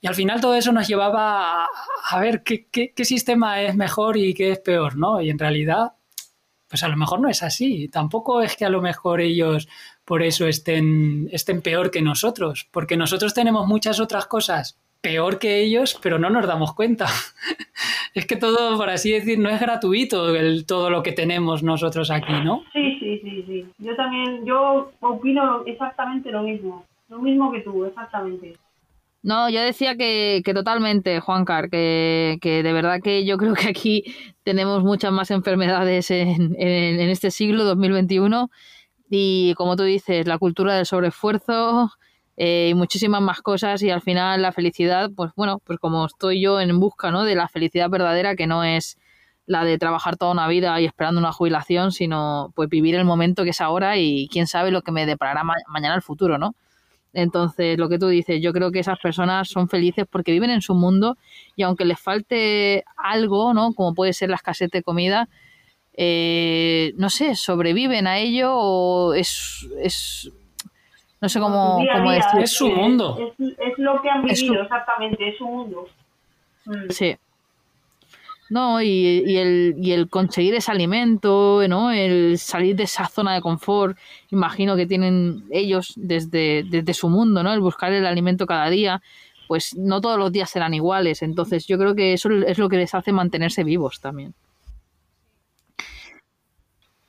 Y al final todo eso nos llevaba a, ver qué, qué- qué sistema es mejor y qué es peor, ¿no? Y en realidad, pues a lo mejor no es así. Tampoco es que a lo mejor ellos por eso estén, estén peor que nosotros, porque nosotros tenemos muchas otras cosas peor que ellos, pero no nos damos cuenta. [LAUGHS] es que todo, por así decir, no es gratuito el, todo lo que tenemos nosotros aquí, ¿no? Sí, sí, sí, sí. Yo también, yo opino exactamente lo mismo. Lo mismo que tú, exactamente. No, yo decía que, que totalmente, Juancar, que, que de verdad que yo creo que aquí tenemos muchas más enfermedades en, en, en este siglo 2021 y como tú dices, la cultura del sobreesfuerzo eh, y muchísimas más cosas y al final la felicidad, pues bueno, pues como estoy yo en busca ¿no? de la felicidad verdadera que no es la de trabajar toda una vida y esperando una jubilación, sino pues vivir el momento que es ahora y quién sabe lo que me deparará ma- mañana el futuro, ¿no? Entonces, lo que tú dices, yo creo que esas personas son felices porque viven en su mundo y aunque les falte algo, ¿no? Como puede ser la escasez de comida, eh, no sé, sobreviven a ello o es, es no sé cómo, día a cómo día, decir. Es su mundo. Es, es lo que han Es su- vivido, exactamente, es su mundo. Mm. Sí. No, y, el, y el conseguir ese alimento, ¿no? El salir de esa zona de confort, imagino que tienen ellos desde, desde su mundo, ¿no? El buscar el alimento cada día, pues no todos los días serán iguales. Entonces yo creo que eso es lo que les hace mantenerse vivos también.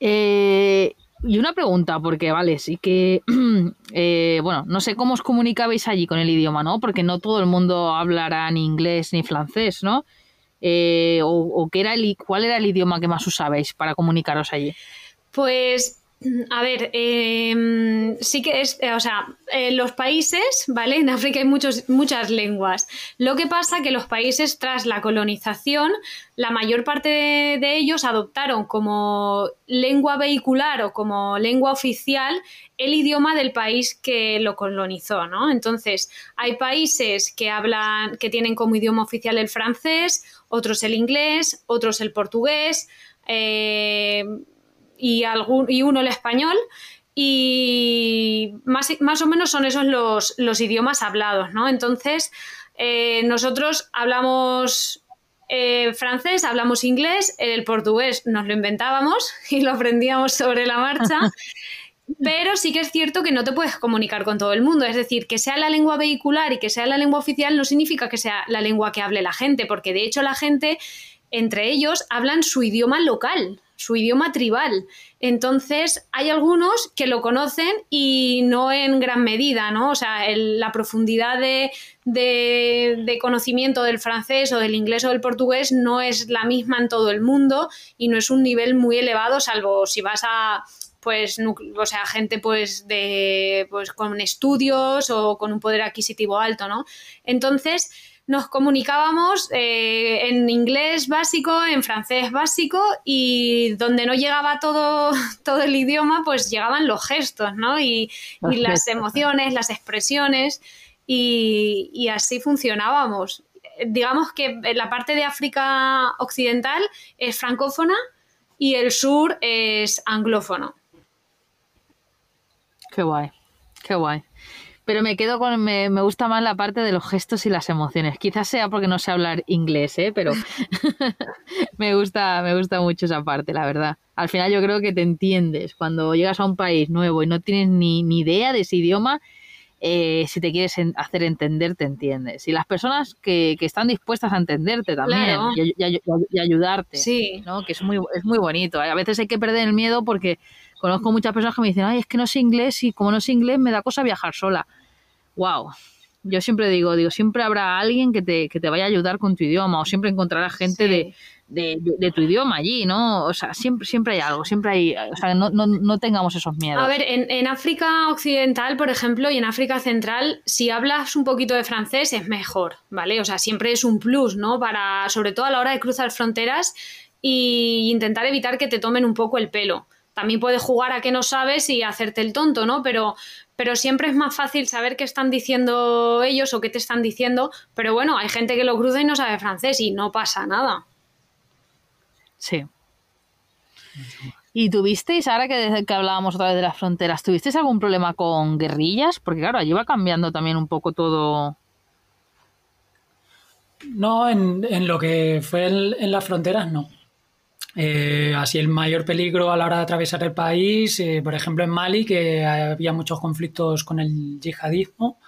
Eh, y una pregunta, porque vale, sí que, [CLEARS THROAT] eh, bueno, no sé cómo os comunicabais allí con el idioma, ¿no? Porque no todo el mundo hablará ni inglés ni francés, ¿no? Eh, o, qué era el, cuál era el idioma que más usabais para comunicaros allí. Pues, a ver, eh, sí que es, eh, o sea, en los países, ¿vale? En África hay muchos, muchas lenguas. Lo que pasa que los países tras la colonización, la mayor parte de, de ellos adoptaron como lengua vehicular o como lengua oficial el idioma del país que lo colonizó, ¿no? Entonces, hay países que hablan, que tienen como idioma oficial el francés, otros el inglés, otros el portugués, eh, y, algún, y uno el español. Y más, más o menos son esos los, los idiomas hablados, ¿no? Entonces, eh, nosotros hablamos eh, francés, hablamos inglés, el portugués nos lo inventábamos [LAUGHS] y lo aprendíamos sobre la marcha. [LAUGHS] Pero sí que es cierto que no te puedes comunicar con todo el mundo. Es decir, que sea la lengua vehicular y que sea la lengua oficial no significa que sea la lengua que hable la gente, porque de hecho la gente, entre ellos, hablan su idioma local, su idioma tribal. Entonces, hay algunos que lo conocen y no en gran medida, ¿no? O sea, la profundidad de, de- de conocimiento del francés o del inglés o del portugués no es la misma en todo el mundo y no es un nivel muy elevado, salvo si vas a, pues, o sea, gente pues de pues con estudios o con un poder adquisitivo alto, ¿no? Entonces, nos comunicábamos eh, en inglés básico, en francés básico y donde no llegaba todo, [LAUGHS] todo el idioma, pues llegaban los gestos, ¿no? Y, las emociones, las expresiones y, así funcionábamos. Digamos que la parte de África Occidental es francófona y el sur es anglófono. Qué guay, qué guay. Pero me quedo con, me, gusta más la parte de los gestos y las emociones. Quizás sea porque no sé hablar inglés, ¿eh? pero [LAUGHS] me, gusta, me gusta mucho esa parte, la verdad. Al final yo creo que te entiendes. Cuando llegas a un país nuevo y no tienes ni, idea de ese idioma, eh, si te quieres hacer entender, te entiendes. Y las personas que, están dispuestas a entenderte también y, ayudarte, sí. ¿no? que es muy, es muy bonito. A veces hay que perder el miedo porque conozco muchas personas que me dicen, ay, es que no sé inglés y como no sé inglés me da cosa viajar sola wow. Yo siempre digo, digo, siempre habrá alguien que te, que te vaya a ayudar con tu idioma o siempre encontrarás gente de, de, tu idioma allí, ¿no? O sea, siempre, siempre hay algo, siempre hay, o sea, no, no, no tengamos esos miedos. A ver, en, en, África Occidental, por ejemplo, y en África Central, si hablas un poquito de francés es mejor, ¿vale? O sea, siempre es un plus, ¿no? Para, sobre todo a la hora de cruzar fronteras e intentar evitar que te tomen un poco el pelo. También puedes jugar a que no sabes y hacerte el tonto, ¿no? Pero, pero siempre es más fácil saber qué están diciendo ellos o qué te están diciendo. Pero bueno, hay gente que lo cruza y no sabe francés y no pasa nada. Sí. ¿Y tuvisteis, ahora que, que hablábamos otra vez de las fronteras, tuvisteis algún problema con guerrillas? Porque claro, allí va cambiando también un poco todo. No, en, lo que fue en las fronteras, no. Eh, así el mayor peligro a la hora de atravesar el país, eh, por ejemplo en Mali, que había muchos conflictos con el yihadismo.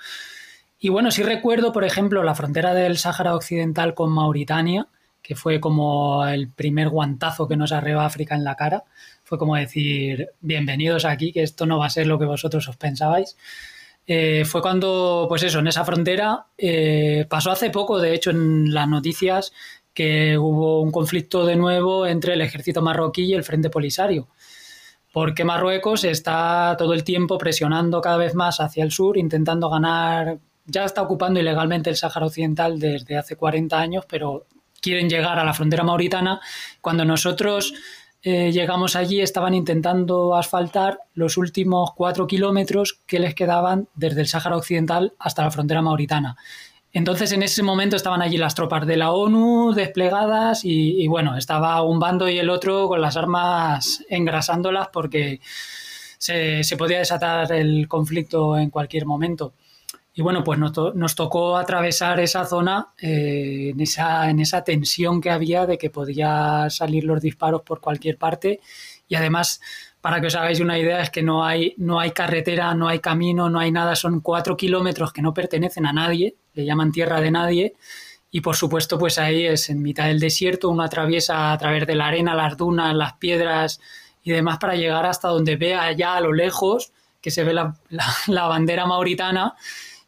Y bueno, sí recuerdo, por ejemplo, la frontera del Sáhara Occidental con Mauritania, que fue como el primer guantazo que nos arreó África en la cara. Fue como decir, bienvenidos aquí, que esto no va a ser lo que vosotros os pensabais. Eh, fue cuando, pues eso, en esa frontera, pasó hace poco, de hecho, en las noticias, que hubo un conflicto de nuevo entre el ejército marroquí y el Frente Polisario, porque Marruecos está todo el tiempo presionando cada vez más hacia el sur, intentando ganar, ya está ocupando ilegalmente el Sáhara Occidental desde hace 40 años, pero quieren llegar a la frontera mauritana. Cuando nosotros eh, llegamos allí estaban intentando asfaltar los últimos cuatro kilómetros que les quedaban desde el Sáhara Occidental hasta la frontera mauritana. Entonces en ese momento estaban allí las tropas de la ONU desplegadas y, bueno, estaba un bando y el otro con las armas engrasándolas porque se, podía desatar el conflicto en cualquier momento. Y bueno, pues nos, tocó atravesar esa zona eh, en, esa, en esa tensión que había de que podía salir los disparos por cualquier parte. Y además para que os hagáis una idea, es que no hay, no hay carretera, no hay camino, no hay nada, son cuatro kilómetros que no pertenecen a nadie, llaman tierra de nadie, y por supuesto, pues ahí es en mitad del desierto, uno atraviesa a través de la arena, las dunas, las piedras y demás para llegar hasta donde ve allá a lo lejos que se ve la, [LAUGHS] bandera mauritana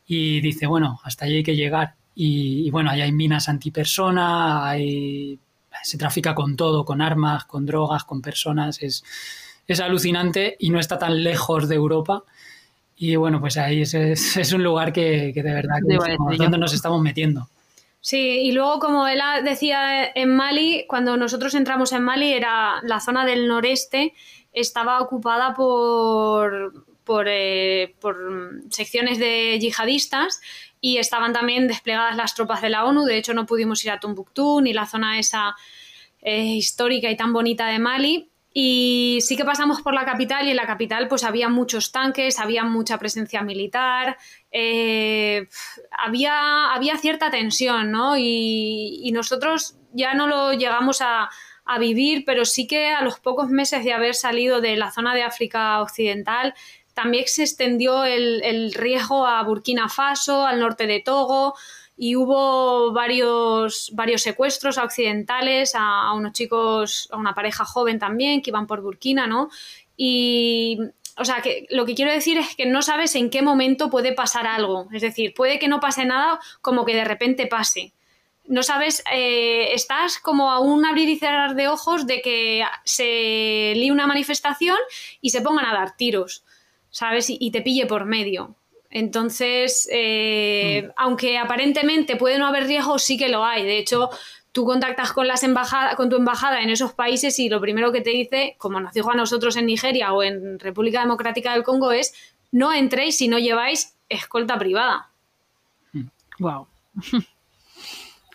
y dice, bueno, hasta allí hay que llegar. Y, y bueno, ahí hay minas antipersona, hay, se trafica con todo, con armas, con drogas, con personas, es, es alucinante y no está tan lejos de Europa. Y bueno, pues ahí es, es, un lugar que, de verdad que donde nos estamos metiendo. Sí, y luego como él decía en Mali, cuando nosotros entramos en Mali era la zona del noreste, estaba ocupada por, por, eh, por secciones de yihadistas y estaban también desplegadas las tropas de la ONU. De hecho, no pudimos ir a Tombuctú ni la zona esa eh, histórica y tan bonita de Mali. Y sí que pasamos por la capital y en la capital pues había muchos tanques, había mucha presencia militar, eh, había, había cierta tensión, ¿no? Y, nosotros ya no lo llegamos a, vivir, pero sí que a los pocos meses de haber salido de la zona de África Occidental, también se extendió el, el riesgo a Burkina Faso, al norte de Togo, y hubo varios, varios secuestros occidentales a, unos chicos, a una pareja joven también que iban por Burkina, ¿no? Y, o sea, que lo que quiero decir es que no sabes en qué momento puede pasar algo. Es decir, puede que no pase nada como que de repente pase. no sabes, eh, estás como a un abrir y cerrar de ojos de que se líe una manifestación y se pongan a dar tiros, ¿sabes? Y, te pille por medio. Entonces, eh, mm. aunque aparentemente puede no haber riesgo, sí que lo hay. De hecho, tú contactas con, las embajadas, con tu embajada en esos países y lo primero que te dice, como nos dijo a nosotros en Nigeria o en República Democrática del Congo, es no entréis si no lleváis escolta privada. Wow.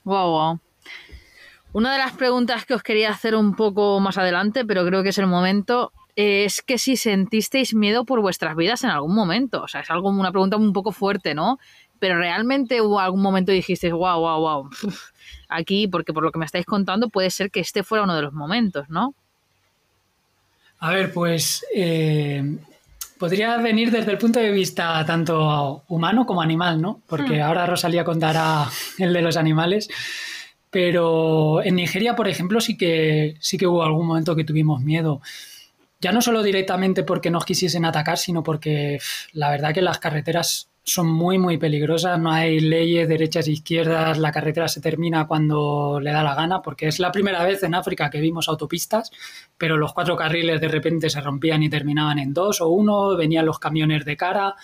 wow, wow. Una de las preguntas que os quería hacer un poco más adelante, pero creo que es el momento, es que si sentisteis miedo por vuestras vidas en algún momento. O sea, es algo, una pregunta un poco fuerte, ¿no? Pero realmente hubo algún momento dijisteis, wow, wow, wow, aquí, porque por lo que me estáis contando, puede ser que este fuera uno de los momentos, ¿no? A ver, pues eh, podría venir desde el punto de vista tanto humano como animal, ¿no? Porque hmm. ahora Rosalía contará [LAUGHS] el de los animales. Pero en Nigeria, por ejemplo, sí que, sí que hubo algún momento que tuvimos miedo. Ya no solo directamente porque nos quisiesen atacar, sino porque la verdad que las carreteras son muy, muy peligrosas. No hay leyes derechas e izquierdas. La carretera se termina cuando le da la gana, porque es la primera vez en África que vimos autopistas, pero los cuatro carriles de repente se rompían y terminaban en dos o uno, venían los camiones de cara.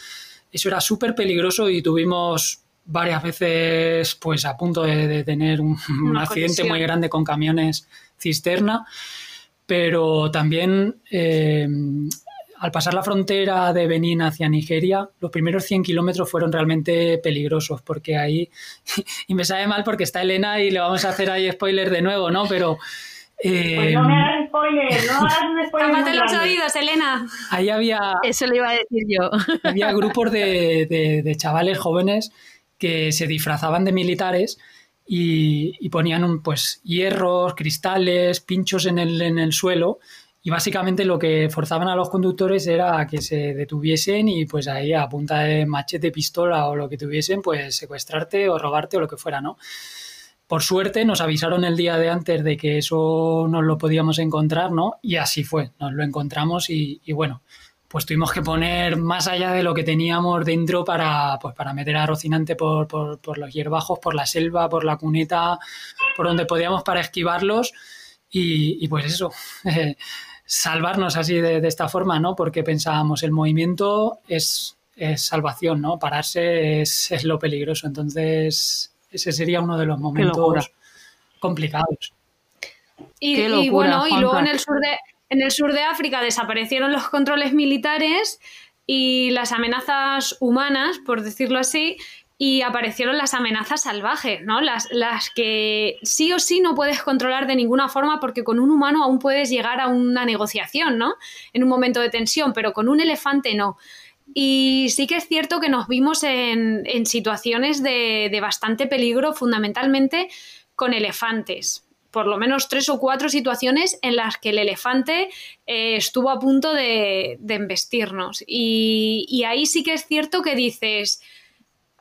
Eso era súper peligroso y tuvimos varias veces pues a punto de, tener un, accidente muy grande con camiones cisterna pero también eh, al pasar la frontera de Benín hacia Nigeria, los primeros 100 kilómetros fueron realmente peligrosos, porque ahí, [LAUGHS] y me sabe mal porque está Elena y le vamos a hacer ahí spoiler de nuevo, ¿no? Pero... Eh, pues no me hagas spoiler, no hagas spoiler. los oídos, Elena. Ahí había... Eso le iba a decir yo. Había grupos de, de, chavales jóvenes que se disfrazaban de militares y, ponían un, pues hierros, cristales, pinchos en el, en el suelo y básicamente lo que forzaban a los conductores era que se detuviesen y pues ahí a punta de machete, pistola o lo que tuviesen, pues secuestrarte o robarte o lo que fuera, ¿no? Por suerte nos avisaron el día de antes de que eso nos lo podíamos encontrar, ¿no? Y así fue, nos lo encontramos y, bueno, pues tuvimos que poner más allá de lo que teníamos dentro para, pues para meter a Rocinante por, por, por los hierbajos, por la selva, por la cuneta, por donde podíamos para esquivarlos y, y pues eso. [LAUGHS] salvarnos así de, esta forma, ¿no? Porque pensábamos, el movimiento es, salvación, ¿no? Pararse es, lo peligroso. Entonces, ese sería uno de los momentos complicados. Y, bueno, y luego en el sur de en el sur de África desaparecieron los controles militares y las amenazas humanas, por decirlo así, y aparecieron las amenazas salvajes, ¿no? Las, que sí o sí no puedes controlar de ninguna forma porque con un humano aún puedes llegar a una negociación, ¿no? En un momento de tensión, pero con un elefante no. Y sí que es cierto que nos vimos en, situaciones de, bastante peligro, fundamentalmente con elefantes. Por lo menos tres o cuatro situaciones en las que el elefante eh, estuvo a punto de, embestirnos. Y, y ahí sí que es cierto que dices,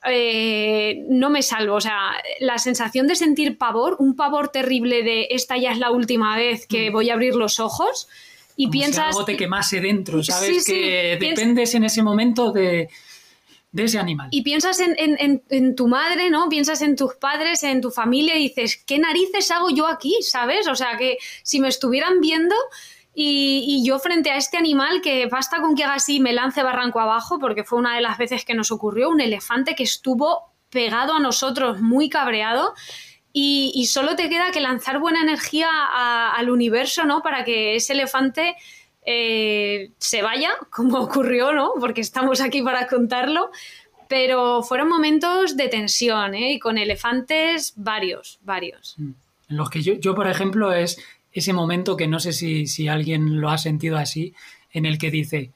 eh, no me salvo. O sea, la sensación de sentir pavor, un pavor terrible de esta ya es la última vez que mm. voy a abrir los ojos y piensas... Si algo te quemase dentro, ¿sabes? que dependes en ese momento de, ese animal. Y piensas en, tu madre, ¿no? Piensas en tus padres, en tu familia y dices, ¿qué narices hago yo aquí? ¿Sabes? O sea, que si me estuvieran viendo y, yo frente a este animal que basta con que haga así me lance barranco abajo, porque fue una de las veces que nos ocurrió, un elefante que estuvo pegado a nosotros, muy cabreado, y, solo te queda que lanzar buena energía al universo, ¿no? Para que ese elefante eh, se vaya, como [LAUGHS] ocurrió, ¿no? Porque estamos aquí para contarlo. Pero fueron momentos de tensión, ¿eh? Y con elefantes varios, varios. En los que yo, yo, por ejemplo, es ese momento que no sé si, alguien lo ha sentido así, en el que dice,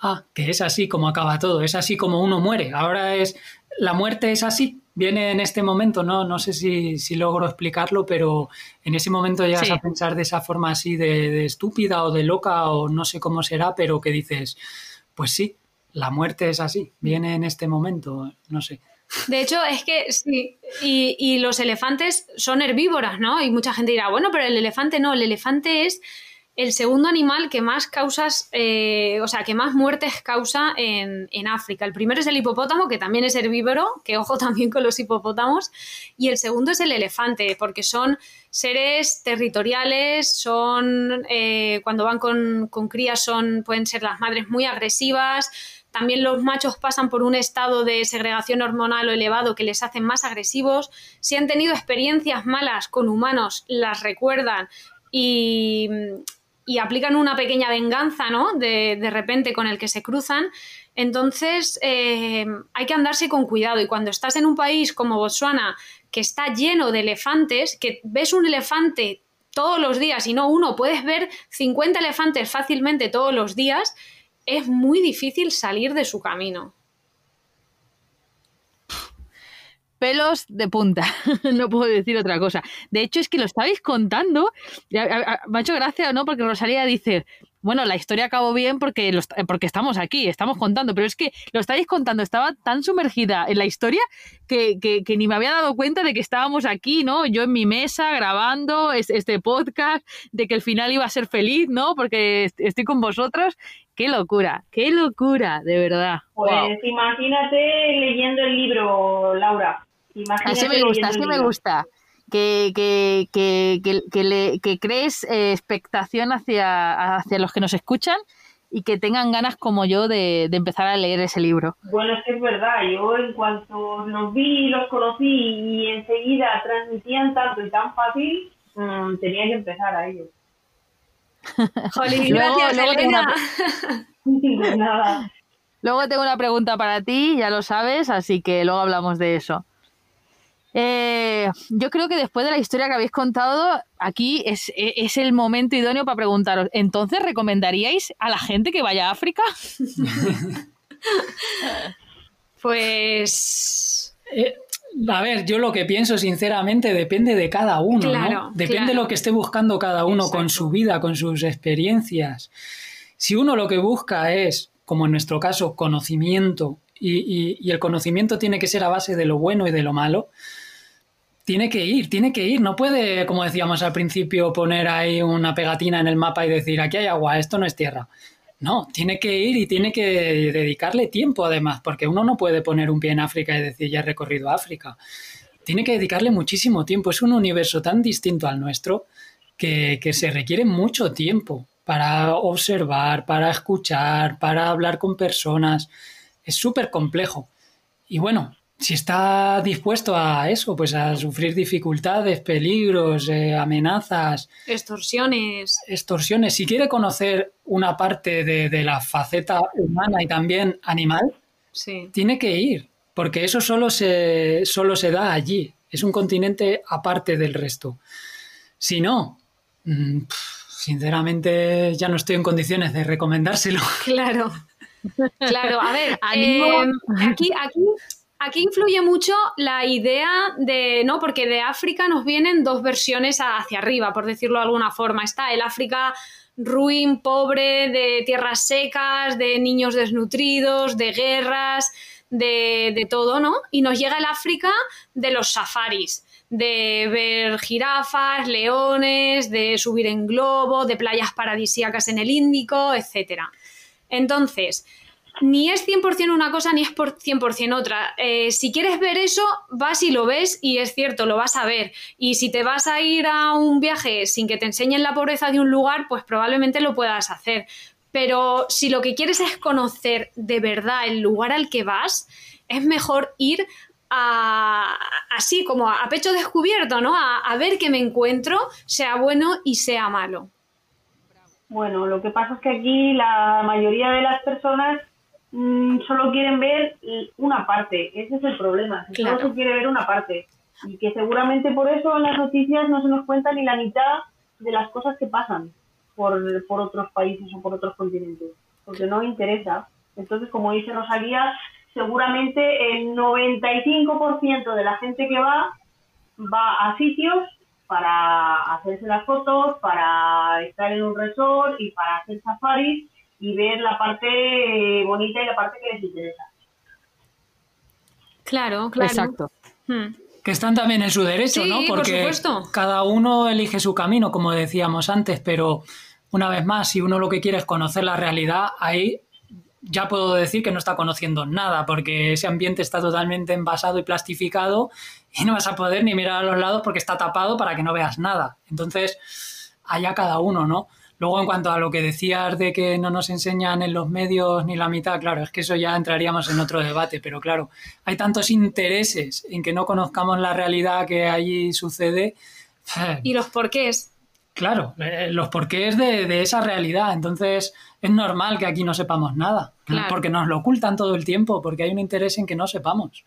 ah, que es así como acaba todo, es así como uno muere, ahora es, la muerte es así, viene en este momento, no, no sé si, logro explicarlo, pero en ese momento llegas a pensar de esa forma así de, de, estúpida o de loca o no sé cómo será, pero que dices, pues sí, la muerte es así, viene en este momento, no sé. De hecho, es que sí, y, los elefantes son herbívoras, ¿no? Y mucha gente dirá, bueno, pero el elefante no, el elefante es el segundo animal que más causas, eh, o sea, que más muertes causa en, en, África. El primero es el hipopótamo, que también es herbívoro, que ojo [LAUGHS] también con los hipopótamos, y el segundo es el elefante, porque son seres territoriales, son, eh, cuando van con, con crías, son, pueden ser las madres muy agresivas, también los machos pasan por un estado de segregación hormonal o elevado que les hacen más agresivos. Si han tenido experiencias malas con humanos, las recuerdan y, aplican una pequeña venganza, ¿no? De, repente con el que se cruzan. Entonces eh, hay que andarse con cuidado. Y cuando estás en un país como Botswana, que está lleno de elefantes, que ves un elefante todos los días y no uno, puedes ver 50 elefantes fácilmente todos los días, es muy difícil salir de su camino. Pelos de punta, [LAUGHS] no puedo decir otra cosa. De hecho, es que lo estabais contando, me ha hecho gracia, ¿no? Porque Rosalía dice, bueno, la historia acabó bien porque, porque estamos aquí, estamos contando, pero es que lo estáis contando, estaba tan sumergida en la historia que, ni me había dado cuenta de que estábamos aquí, ¿no? Yo en mi mesa grabando este podcast, de que el final iba a ser feliz, ¿no? Porque estoy con vosotros. Qué locura, qué locura, de verdad. Pues imagínate leyendo el libro, Laura. Así me gusta, así me gusta que, que, que, que, le, que crees eh, expectación hacia, hacia los que nos escuchan y que tengan ganas como yo de, de, empezar a leer ese libro. Bueno, es que es verdad, yo en cuanto los vi, los conocí y enseguida transmitían tanto y tan fácil, mm, tenía que empezar a ellos. [LAUGHS] Jolín, luego, luego tengo una... [LAUGHS] [LAUGHS] luego tengo una pregunta para ti, ya lo sabes, así que luego hablamos de eso. Eh, yo creo que después de la historia que habéis contado, aquí es, el momento idóneo para preguntaros, ¿entonces recomendaríais a la gente que vaya a África? [LAUGHS] pues... Eh, a ver, yo lo que pienso sinceramente depende de cada uno, ¿no? Depende de lo que esté buscando cada uno con su vida, con sus experiencias. Si uno lo que busca es, como en nuestro caso, conocimiento y el conocimiento tiene que ser a base de lo bueno y de lo malo, tiene que ir, tiene que ir. No puede, como decíamos al principio, poner ahí una pegatina en el mapa y decir, aquí hay agua, esto no es tierra. No, tiene que ir y tiene que dedicarle tiempo además, porque uno no puede poner un pie en África y decir, ya he recorrido África. Tiene que dedicarle muchísimo tiempo. Es un universo tan distinto al nuestro que, se requiere mucho tiempo para observar, para escuchar, para hablar con personas. Es súper complejo. Y bueno, si está dispuesto a eso, pues a sufrir dificultades, peligros, eh, amenazas. Extorsiones. Extorsiones. Si quiere conocer una parte de, la faceta humana y también animal, tiene que ir, porque eso solo se, solo se da allí. Es un continente aparte del resto. Si no, mm, sinceramente ya no estoy en condiciones de recomendárselo. Claro. [LAUGHS] Claro, a ver, eh, aquí, aquí Aquí influye mucho la idea de, ¿no? Porque de África nos vienen dos versiones hacia arriba, por decirlo de alguna forma. Está el África ruin, pobre, de tierras secas, de niños desnutridos, de guerras, de, de todo, ¿no? Y nos llega el África de los safaris, de ver jirafas, leones, de subir en globo, de playas paradisíacas en el Índico, etc. Entonces, ni es 100% una cosa ni es por 100% otra. Eh, si quieres ver eso, vas y lo ves y es cierto, lo vas a ver. Y si te vas a ir a un viaje sin que te enseñen la pobreza de un lugar, pues probablemente lo puedas hacer. Pero si lo que quieres es conocer de verdad el lugar al que vas, es mejor ir a, así como a, pecho descubierto, ¿no? A, a ver qué me encuentro, sea bueno y sea malo. Bueno, lo que pasa es que aquí la mayoría de las personas Mm, solo quieren ver una parte. Ese es el problema. Solo se quiere ver una parte. Y que seguramente por eso en las noticias no se nos cuenta ni la mitad de las cosas que pasan por, por otros países o por otros continentes. Porque no interesa. Entonces, como dice Rosalía, seguramente el 95% de la gente que va va a sitios para hacerse las fotos, para estar en un resort y para hacer safaris y ver la parte bonita y la parte que les interesa. Claro, claro. Exacto. Hmm. Que están también en su derecho, ¿no? Porque cada uno elige su camino, como decíamos antes, pero una vez más, si uno lo que quiere es conocer la realidad, ahí ya puedo decir que no está conociendo nada, porque ese ambiente está totalmente envasado y plastificado y no vas a poder ni mirar a los lados porque está tapado para que no veas nada. Entonces, allá cada uno, ¿no? Luego, en cuanto a lo que decías de que no nos enseñan en los medios ni la mitad, claro, es que eso ya entraríamos en otro debate, pero claro, hay tantos intereses en que no conozcamos la realidad que allí sucede. Y los porqués. Claro, eh, los porqués de, de esa realidad. Entonces, es normal que aquí no sepamos nada, porque nos lo ocultan todo el tiempo, porque hay un interés en que no sepamos.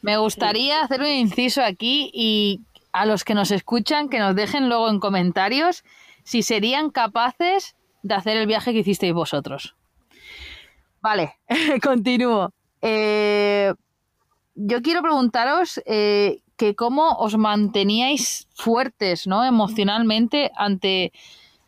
Me gustaría hacer un inciso aquí y a los que nos escuchan que nos dejen luego en comentarios si serían capaces de hacer el viaje que hicisteis vosotros. Vale, [LAUGHS] continúo. Eh, yo quiero preguntaros eh, que cómo os manteníais fuertes, ¿no? Emocionalmente ante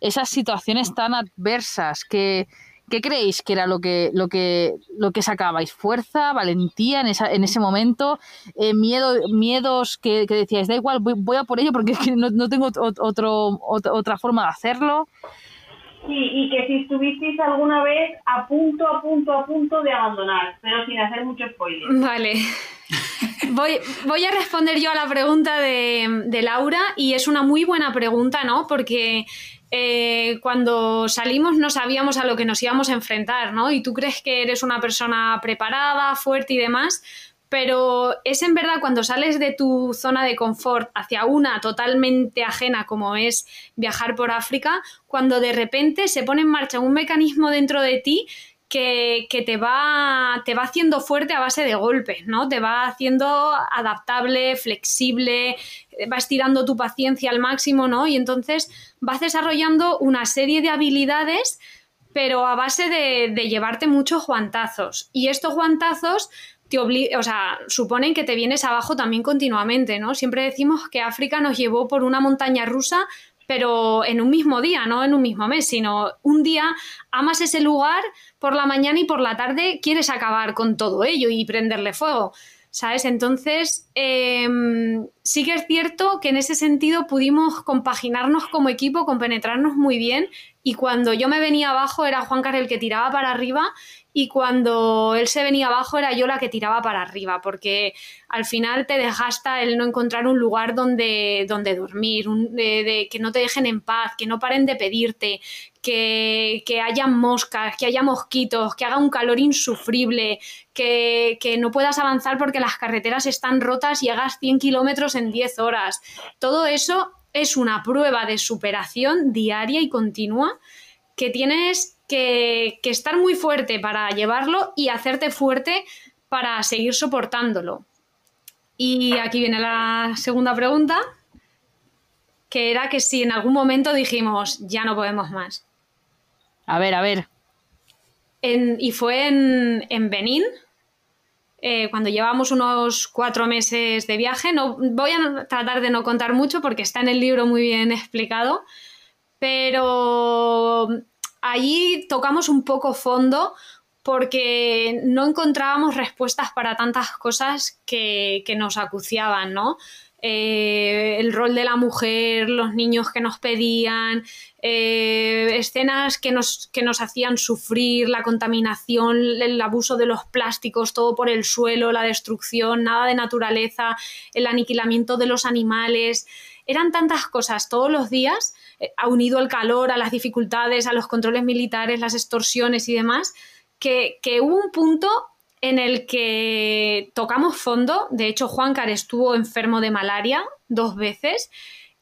esas situaciones tan adversas que, ¿Qué creéis que era lo que, lo que, lo que sacabais? ¿Fuerza, valentía en, esa, en ese momento? Eh, miedo, ¿Miedos que, decíais, da igual, voy, a por ello porque no, no tengo otro, otra forma de hacerlo? Sí, y que si estuvisteis alguna vez a punto, a punto, a punto de abandonar, pero sin hacer mucho spoiler. Vale. Voy, voy a responder yo a la pregunta de, de Laura y es una muy buena pregunta, ¿no? Porque eh, cuando salimos no sabíamos a lo que nos íbamos a enfrentar, ¿no? Y tú crees que eres una persona preparada, fuerte y demás, pero es en verdad cuando sales de tu zona de confort hacia una totalmente ajena como es viajar por África, cuando de repente se pone en marcha un mecanismo dentro de ti que, te, va, te va haciendo fuerte a base de golpes, ¿no? Te va haciendo adaptable, flexible, va estirando tu paciencia al máximo, ¿no? Y entonces vas desarrollando una serie de habilidades, pero a base de, llevarte muchos guantazos. Y estos guantazos te o sea, suponen que te vienes abajo también continuamente, ¿no? Siempre decimos que África nos llevó por una montaña rusa pero en un mismo día, no en un mismo mes, sino un día amas ese lugar por la mañana y por la tarde quieres acabar con todo ello y prenderle fuego. ¿Sabes? Entonces, em, sí que es cierto que en ese sentido pudimos compaginarnos como equipo, compenetrarnos muy bien y cuando yo me venía abajo era Juan Carlos el que tiraba para arriba y cuando él se venía abajo era yo la que tiraba para arriba, porque al final te desgasta el no encontrar un lugar donde, donde dormir, de, que no te dejen en paz, que no paren de pedirte, que, que haya moscas, que haya mosquitos, que haga un calor insufrible, que, que no puedas avanzar porque las carreteras están rotas y hagas 100 kilómetros en 10 horas. Todo eso es una prueba de superación diaria y continua que tienes que, estar muy fuerte para llevarlo y hacerte fuerte para seguir soportándolo. Y aquí viene la segunda pregunta, que era que si en algún momento dijimos, ya no podemos más. A ver, a ver. y fue en, en Benín, eh, cuando llevamos unos cuatro meses de viaje. No, voy a tratar de no contar mucho porque está en el libro muy bien explicado, pero allí tocamos un poco fondo porque no encontrábamos respuestas para tantas cosas que, nos acuciaban, ¿no? Eh, el rol de la mujer, los niños que nos pedían, eh, escenas que nos, que nos hacían sufrir, la contaminación, el abuso de los plásticos, todo por el suelo, la destrucción, nada de naturaleza, el aniquilamiento de los animales. Eran tantas cosas todos los días eh, unido el calor a las dificultades, a los controles militares, las extorsiones y demás, que, hubo un punto en el que tocamos fondo. De hecho, Juancar estuvo enfermo de malaria dos veces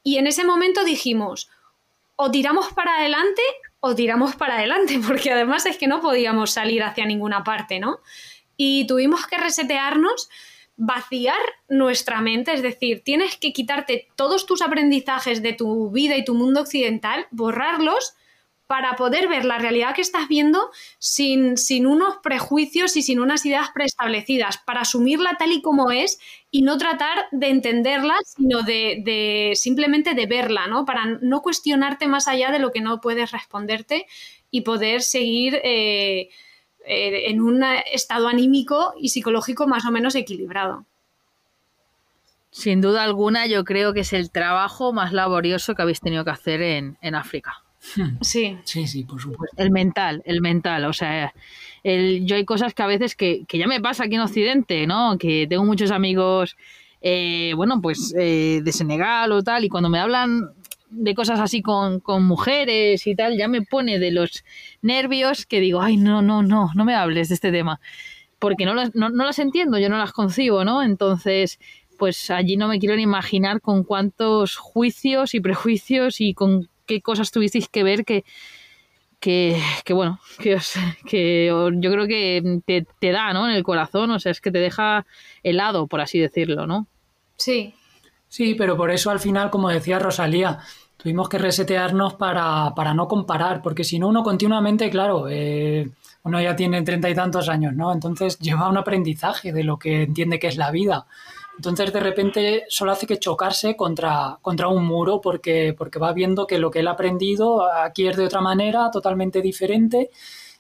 y en ese momento dijimos, o tiramos para adelante o tiramos para adelante, [LAUGHS] porque además es que no podíamos salir hacia ninguna parte, ¿no? Y tuvimos que resetearnos vaciar nuestra mente, es decir, tienes que quitarte todos tus aprendizajes de tu vida y tu mundo occidental, borrarlos para poder ver la realidad que estás viendo sin, sin, unos prejuicios y sin unas ideas preestablecidas, para asumirla tal y como es y no tratar de entenderla, sino de, simplemente de verla, ¿no? Para no cuestionarte más allá de lo que no puedes responderte y poder seguir eh, eh, en un estado anímico y psicológico más o menos equilibrado. Sin duda alguna, yo creo que es el trabajo más laborioso que habéis tenido que hacer en, en África. Sí. Sí, sí, por supuesto. El mental, el mental. O sea, el, yo hay cosas que a veces que, que ya me pasa aquí en Occidente, ¿no? Que tengo muchos amigos, eh, bueno, pues eh, de Senegal o tal, y cuando me hablan de cosas así con, con mujeres y tal, ya me pone de los nervios que digo, ay, no, no, no, no me hables de este tema. Porque no las, no, no las entiendo, yo no las concibo, ¿no? Entonces, pues allí no me quiero ni imaginar con cuántos juicios y prejuicios y con qué cosas tuvisteis que ver que, que, que bueno, que, os- que yo creo que te, te da, ¿no? En el corazón, o sea, es que te deja helado, por así decirlo, ¿no? Sí. Sí, pero por eso al final, como decía Rosalía, tuvimos que resetearnos para, para no comparar, porque si no uno continuamente, claro, eh, uno ya tiene treinta y tantos años, ¿no? Entonces lleva un aprendizaje de lo que entiende que es la vida. Entonces de repente solo hace que chocarse contra, contra un muro porque, porque va viendo que lo que él ha aprendido aquí es de otra manera, totalmente diferente,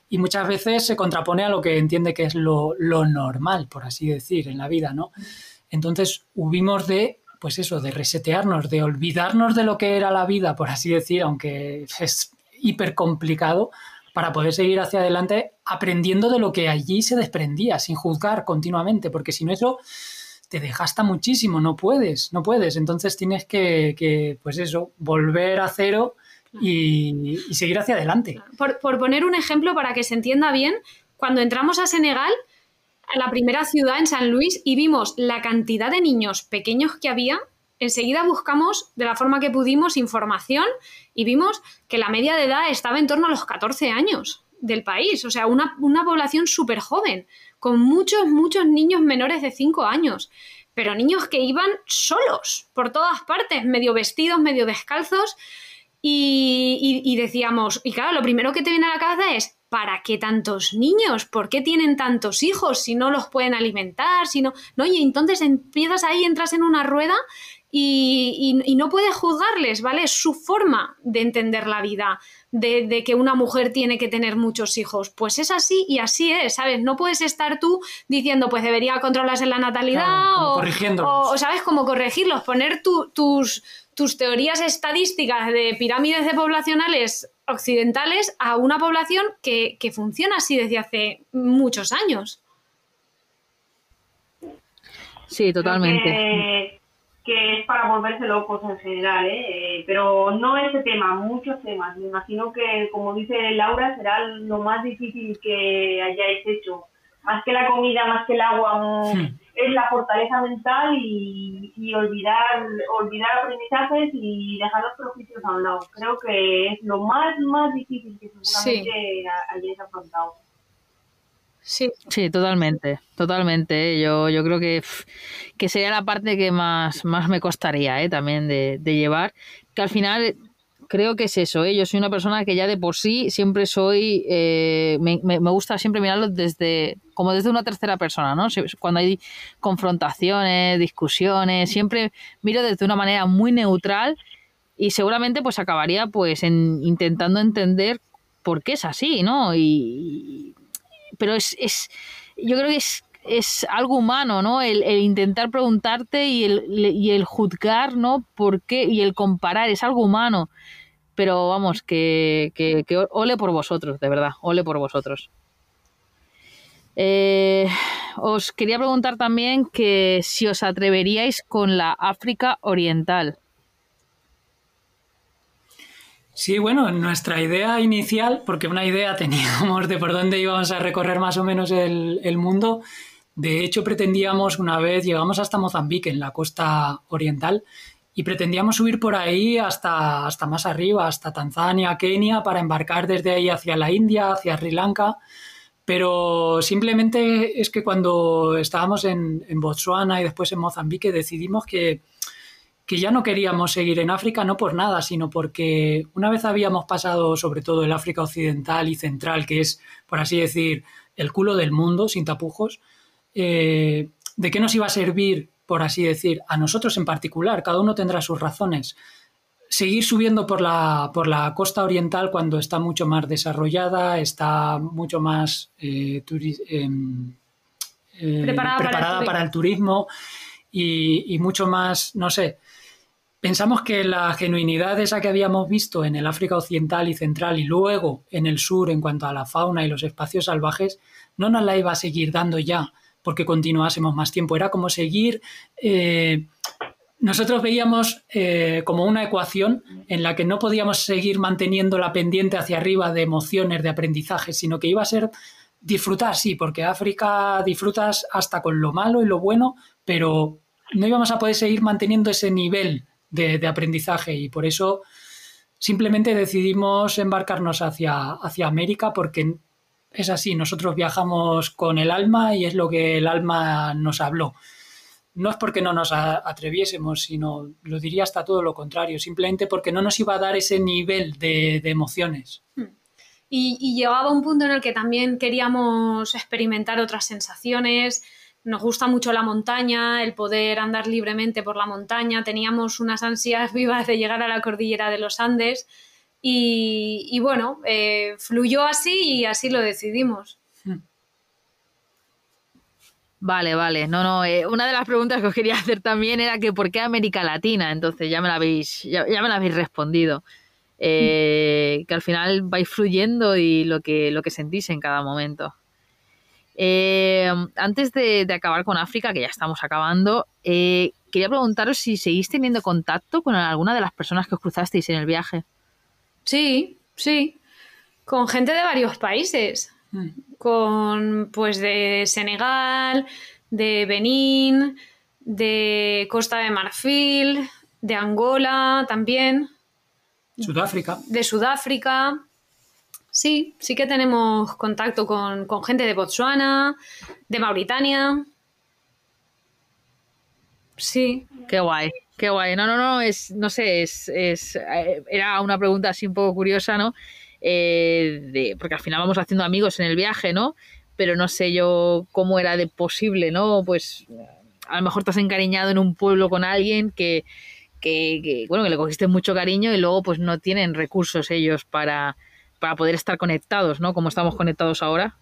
y muchas veces se contrapone a lo que entiende que es lo, lo normal, por así decir, en la vida, ¿no? Entonces hubimos de, pues eso, de resetearnos, de olvidarnos de lo que era la vida, por así decir, aunque es hiper complicado, para poder seguir hacia adelante aprendiendo de lo que allí se desprendía, sin juzgar continuamente, porque si no eso te desgasta muchísimo, no puedes, no puedes. Entonces tienes que, que, pues eso, volver a cero y, y seguir hacia adelante. Por, por poner un ejemplo para que se entienda bien, cuando entramos a Senegal, a la primera ciudad en San Luis, y vimos la cantidad de niños pequeños que había, enseguida buscamos de la forma que pudimos información y vimos que la media de edad estaba en torno a los 14 años del país, o sea, una, una población súper joven, con muchos, muchos niños menores de 5 años, pero niños que iban solos por todas partes, medio vestidos, medio descalzos, y, y- y decíamos, y claro, lo primero que te viene a la cabeza es, ¿para qué tantos niños? ¿Por qué tienen tantos hijos si no los pueden alimentar? Si no, no, y entonces empiezas ahí, entras en una rueda y, y- y no puedes juzgarles, ¿vale? Su forma de entender la vida, de, de que una mujer tiene que tener muchos hijos. Pues es así y así es, ¿sabes? No puedes estar tú diciendo, pues debería controlarse la natalidad Claro, como o, corrigiéndolos. o- o, ¿sabes? Cómo corregirlos, poner tu- tus, tus teorías estadísticas de pirámides de poblacionales occidentales a una población que, que funciona así desde hace muchos años. Sí, totalmente. Que, es para volverse locos en general, ¿eh? Eh, Pero no ese tema, muchos temas. Me imagino que, como dice Laura, será lo más difícil que hayáis hecho. Más que la comida, más que el agua, mm, Hmm. es la fortaleza mental y, y olvidar, olvidar aprendizajes y dejar los prejuicios a un lado. Creo que es lo más, más difícil que seguramente ha- hayáis afrontado. Sí. Sí, totalmente, totalmente. ¿eh? Yo, yo creo que, que sería la parte que más, más me costaría ¿eh? también de, de llevar. Que al final creo que es eso. ¿eh? Yo soy una persona que ya de por sí siempre soy. eh, me, me- gusta siempre mirarlo desde como desde una tercera persona, ¿no? Cuando hay confrontaciones, discusiones, siempre miro desde una manera muy neutral y seguramente pues acabaría pues en intentando entender por qué es así, ¿no? Y, pero es, es yo creo que es, es algo humano, ¿no? El, intentar preguntarte y el, y el juzgar, ¿no? ¿Por qué? Y el comparar, es algo humano. Pero vamos, que, que, que ole por vosotros, de verdad, ole por vosotros. Eh, os quería preguntar también que si os atreveríais con la África Oriental. Sí, bueno, nuestra idea inicial, porque una idea [LAUGHS] teníamos de por dónde íbamos a recorrer más o menos el, el mundo, de hecho pretendíamos una vez, llegamos hasta Mozambique, en la costa oriental, y pretendíamos subir por ahí hasta, hasta más arriba, hasta Tanzania, Kenia, para embarcar desde ahí hacia la India, hacia Sri Lanka. Pero simplemente es que cuando estábamos en, en Botswana y después en Mozambique decidimos que, que ya no queríamos seguir en África, no por nada, sino porque una vez habíamos pasado sobre todo el África occidental y central, que es, por así decir, el culo del mundo, sin tapujos, eh, ¿de qué nos iba a servir, por así decir, a nosotros en particular? Cada uno tendrá sus razones. Seguir subiendo por la, por la costa oriental cuando está mucho más desarrollada, está mucho más eh, em, eh, Preparada para el preparada turismo. para el turismo y, mucho más, no sé, pensamos que la genuinidad esa que habíamos visto en el África Occidental y Central y luego en el sur en cuanto a la fauna y los espacios salvajes, no nos la iba a seguir dando ya porque continuásemos más tiempo. Era como seguir... Eh, nosotros veíamos eh, como una ecuación en la que no podíamos seguir manteniendo la pendiente hacia arriba de emociones, de aprendizaje, sino que iba a ser disfrutar, sí, porque África disfrutas hasta con lo malo y lo bueno, pero no íbamos a poder seguir manteniendo ese nivel de, aprendizaje y por eso simplemente decidimos embarcarnos hacia, hacia América porque es así, nosotros viajamos con el alma y es lo que el alma nos habló. No es porque no nos atreviésemos, sino lo diría hasta todo lo contrario, simplemente porque no nos iba a dar ese nivel de, emociones. Hmm. Y, y, llegaba un punto en el que también queríamos experimentar otras sensaciones, nos gusta mucho la montaña, el poder andar libremente por la montaña, teníamos unas ansias [LAUGHS] vivas de llegar a la cordillera de los Andes y, bueno, eh, fluyó así y así lo decidimos. Hmm. Vale, vale. No, no. Eh, una de las preguntas que os quería hacer también era que por qué América Latina. Entonces ya me la habéis, ya, me la habéis respondido. Eh, que al final vais fluyendo y lo que, lo que sentís en cada momento. Eh, antes de, acabar con África, que ya estamos acabando, eh, quería preguntaros si seguís teniendo contacto con alguna de las personas que os cruzasteis en el viaje. Sí, sí. Con gente de varios países. Mm. Con, pues, de Senegal, de Benín, de Costa de Marfil, de Angola también. Sudáfrica. De Sudáfrica. Sí, sí que tenemos contacto con, gente de Botswana, de Mauritania. Sí. Qué guay, qué guay. No, no, no, es, no sé, es, es eh, era una pregunta así un poco curiosa, ¿no? Eh, de, porque al final vamos haciendo amigos en el viaje, ¿no? Pero no sé yo cómo era de posible, ¿no? Pues a lo mejor te has encariñado en un pueblo con alguien que, que, que bueno, que le cogiste mucho cariño y luego pues no tienen recursos ellos para, para poder estar conectados, ¿no? Como estamos conectados ahora.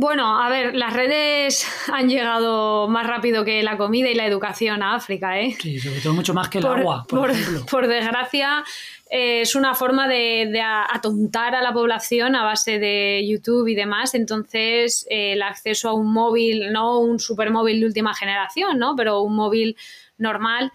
Bueno, a ver, las redes han llegado más rápido que la comida y la educación a África, ¿eh? Sí, sobre todo mucho más que el agua, por, ejemplo. Por desgracia, eh, es una forma de, atontar a la población a base de YouTube y demás. Entonces, eh, el acceso a un móvil, no un supermóvil de última generación, ¿no? Pero un móvil normal,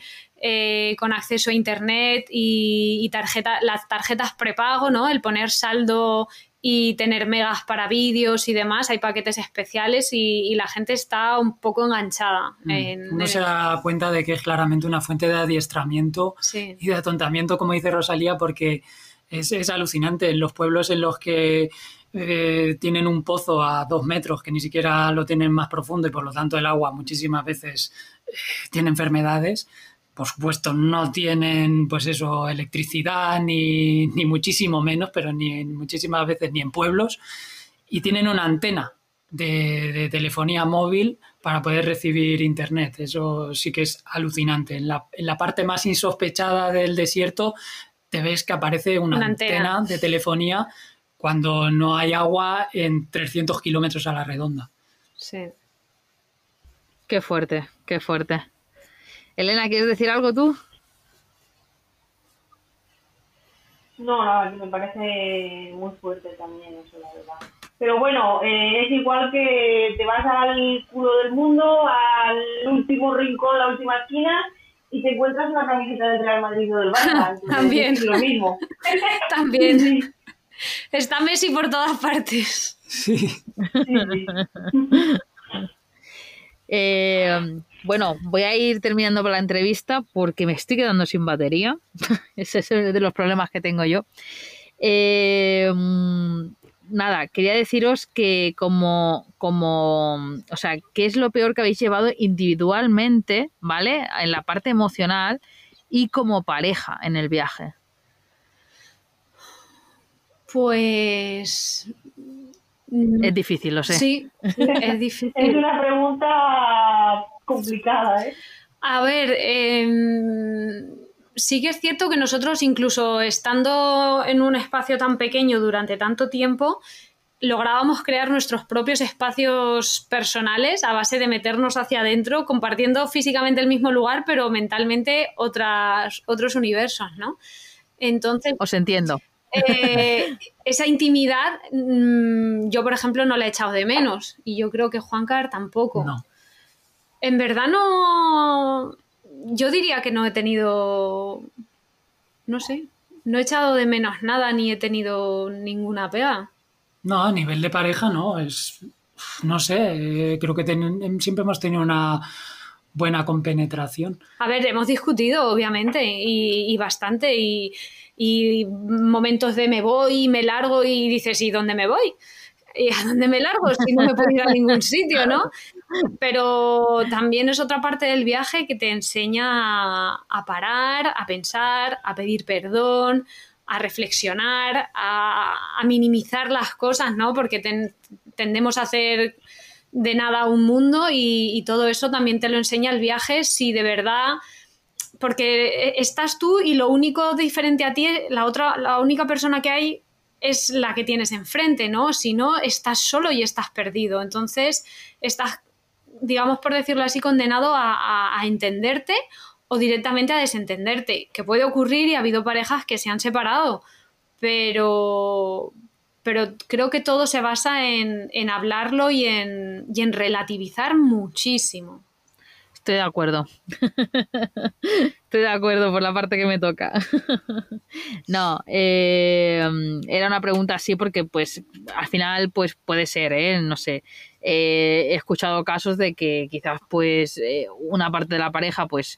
eh, con acceso a internet y, tarjeta, las tarjetas prepago, ¿no? El poner saldo y tener megas para vídeos y demás, hay paquetes especiales y, la gente está un poco enganchada. Mm. Uno se da cuenta de que es claramente una fuente de adiestramiento y de atontamiento, como dice Rosalía, porque es, alucinante en los pueblos en los que eh, tienen un pozo a dos metros que ni siquiera lo tienen más profundo y por lo tanto el agua muchísimas veces eh, tiene enfermedades por supuesto, no tienen, pues eso, electricidad ni, muchísimo menos, pero ni muchísimas veces ni en pueblos, y tienen una antena de, telefonía móvil para poder recibir internet. Eso sí que es alucinante. En la, parte más insospechada del desierto te ves que aparece una, antena. de telefonía cuando no hay agua en 300 kilómetros a la redonda. Sí. Qué fuerte, qué fuerte. Elena, ¿quieres decir algo tú? No, no, me parece muy fuerte también eso, la verdad. Pero bueno, eh, es igual que te vas al culo del mundo, al último rincón, la última esquina, y te encuentras una camiseta del Real Madrid o del Barça. [LAUGHS] También. Es lo mismo. [LAUGHS] También. Está Messi por todas partes. Sí. sí, sí. [LAUGHS] eh, bueno, voy a ir terminando la entrevista porque me estoy quedando sin batería. [LAUGHS] Ese es de los problemas que tengo yo. Eh, nada, quería deciros que como, como, o sea, ¿qué es lo peor que habéis llevado individualmente, ¿vale? En la parte emocional y como pareja en el viaje. Pues es difícil, lo sé. Sí, [LAUGHS] es difícil. Es una pregunta complicada, ¿eh? A ver, em, sí que es cierto que nosotros, incluso estando en un espacio tan pequeño durante tanto tiempo, lográbamos crear nuestros propios espacios personales a base de meternos hacia adentro, compartiendo físicamente el mismo lugar, pero mentalmente otras, otros universos, ¿no? Entonces. Os entiendo. Eh, esa intimidad, mm, yo por ejemplo no la he echado de menos y yo creo que Juan Car tampoco. No. En verdad no. Yo diría que no he tenido. No sé. No he echado de menos nada ni he tenido ninguna pega. No, a nivel de pareja no. Es. No sé. eh, creo que ten- siempre hemos tenido una buena compenetración. A ver, hemos discutido, obviamente, y, y bastante, y, y momentos de me voy, me largo y dices, ¿y dónde me voy? ¿Y a dónde me largo? Si no me puedo ir a ningún [LAUGHS] sitio, ¿no? Pero también es otra parte del viaje que te enseña a parar, a pensar, a pedir perdón, a reflexionar, a, a minimizar las cosas, ¿no? Porque ten- tendemos a hacer de nada un mundo y, y todo eso también te lo enseña el viaje si de verdad porque estás tú y lo único diferente a ti la otra la única persona que hay es la que tienes enfrente no si no estás solo y estás perdido entonces estás digamos por decirlo así condenado a, a- entenderte o directamente a desentenderte que puede ocurrir y ha habido parejas que se han separado pero pero creo que todo se basa en, en hablarlo y en, y en relativizar muchísimo. Estoy de acuerdo. [LAUGHS] Estoy de acuerdo por la parte que me toca. [LAUGHS] no, eh, era una pregunta así porque pues al final pues puede ser, ¿eh? no sé. Eh, he escuchado casos de que quizás pues eh, una parte de la pareja pues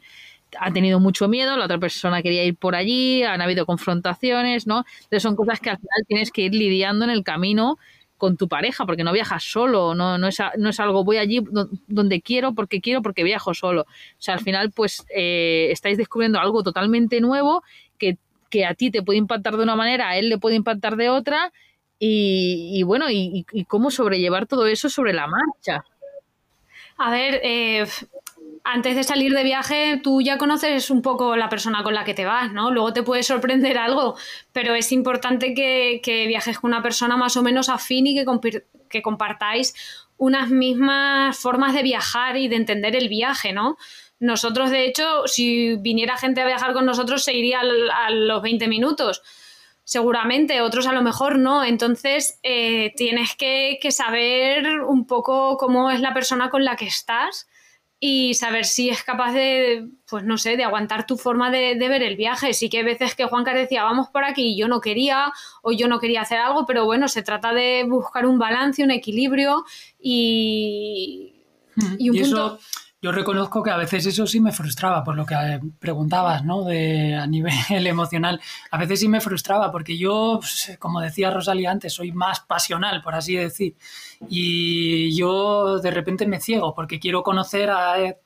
ha tenido mucho miedo, la otra persona quería ir por allí, han habido confrontaciones, ¿no? Entonces son cosas que al final tienes que ir lidiando en el camino con tu pareja, porque no viajas solo, no, no, es, no es algo voy allí do- donde quiero, porque quiero, porque viajo solo. O sea, al final, pues eh, estáis descubriendo algo totalmente nuevo que, que a ti te puede impactar de una manera, a él le puede impactar de otra, y, bueno, y- y cómo sobrellevar todo eso sobre la marcha. A ver, eh, antes de salir de viaje, tú ya conoces un poco la persona con la que te vas, ¿no? Luego te puede sorprender algo, pero es importante que, viajes con una persona más o menos afín y que, compartáis unas mismas formas de viajar y de entender el viaje, ¿no? Nosotros, de hecho, si viniera gente a viajar con nosotros, se iría al- a los 20 minutos seguramente, otros a lo mejor no. Entonces, eh, tienes que saber un poco cómo es la persona con la que estás y saber si es capaz de, pues no sé, de aguantar tu forma de, de ver el viaje. Sí que hay veces que Juan decía, vamos por aquí y yo no quería o yo no quería hacer algo, pero bueno, se trata de buscar un balance, un equilibrio y, y un y punto... eso, yo reconozco que a veces eso sí me frustraba, por lo que eh, preguntabas, ¿no? De, a nivel [LAUGHS] emocional. A veces sí me frustraba, porque yo, pues, como decía Rosalía antes, soy más pasional, por así decir. Y yo de repente me ciego, porque quiero conocer a eh,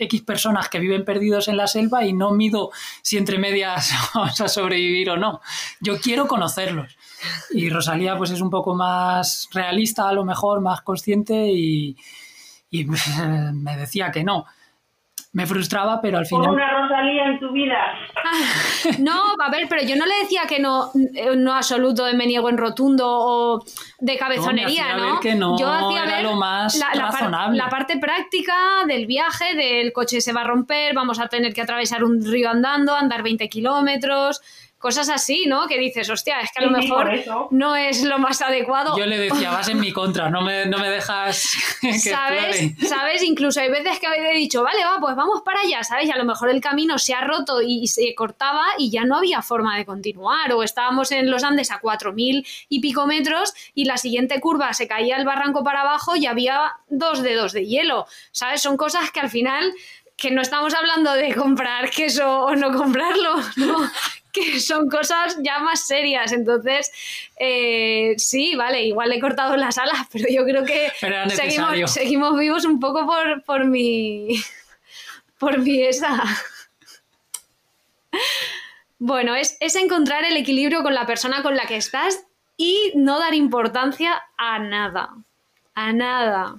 X personas que viven perdidos en la selva y no mido si entre medias [LAUGHS] vamos a sobrevivir o no. Yo quiero conocerlos. Y Rosalía, pues es un poco más realista, a lo mejor, más consciente y y [LAUGHS] me decía que no. Me frustraba, pero al Por final... una Rosalía en tu vida. [LAUGHS] No, a ver, pero yo no le decía que no, eh, no absoluto de me niego en rotundo o de cabezonería, No, ¿no? ver que no yo hacía era ver lo más la, la par- la parte práctica del viaje, del coche se va a romper, vamos a tener que atravesar un río andando, andar 20 kilómetros, cosas así, ¿no? Que dices, hostia, es que a lo mejor no es lo más adecuado. Yo le decía, vas en mi contra, no me, no me dejas [LAUGHS] que ¿Sabes? explore". ¿Sabes? Incluso hay veces que he dicho, vale, va, pues vamos para allá, ¿sabes? Y a lo mejor el camino se ha roto y se cortaba y ya no había forma de continuar. O estábamos en los Andes a 4.000 y pico metros y la siguiente curva se caía el barranco para abajo y había dos dedos de hielo. ¿Sabes? Son cosas que al final que no estamos hablando de comprar queso o no comprarlo, [LAUGHS] ¿no? que son cosas ya más serias. Entonces, eh, sí, vale, igual he cortado las alas, [LAUGHS] pero yo creo que seguimos vivos un poco por, por mi. por mi esa. Bueno, es, es encontrar el equilibrio con la persona con la que estás y no dar importancia a nada. A nada.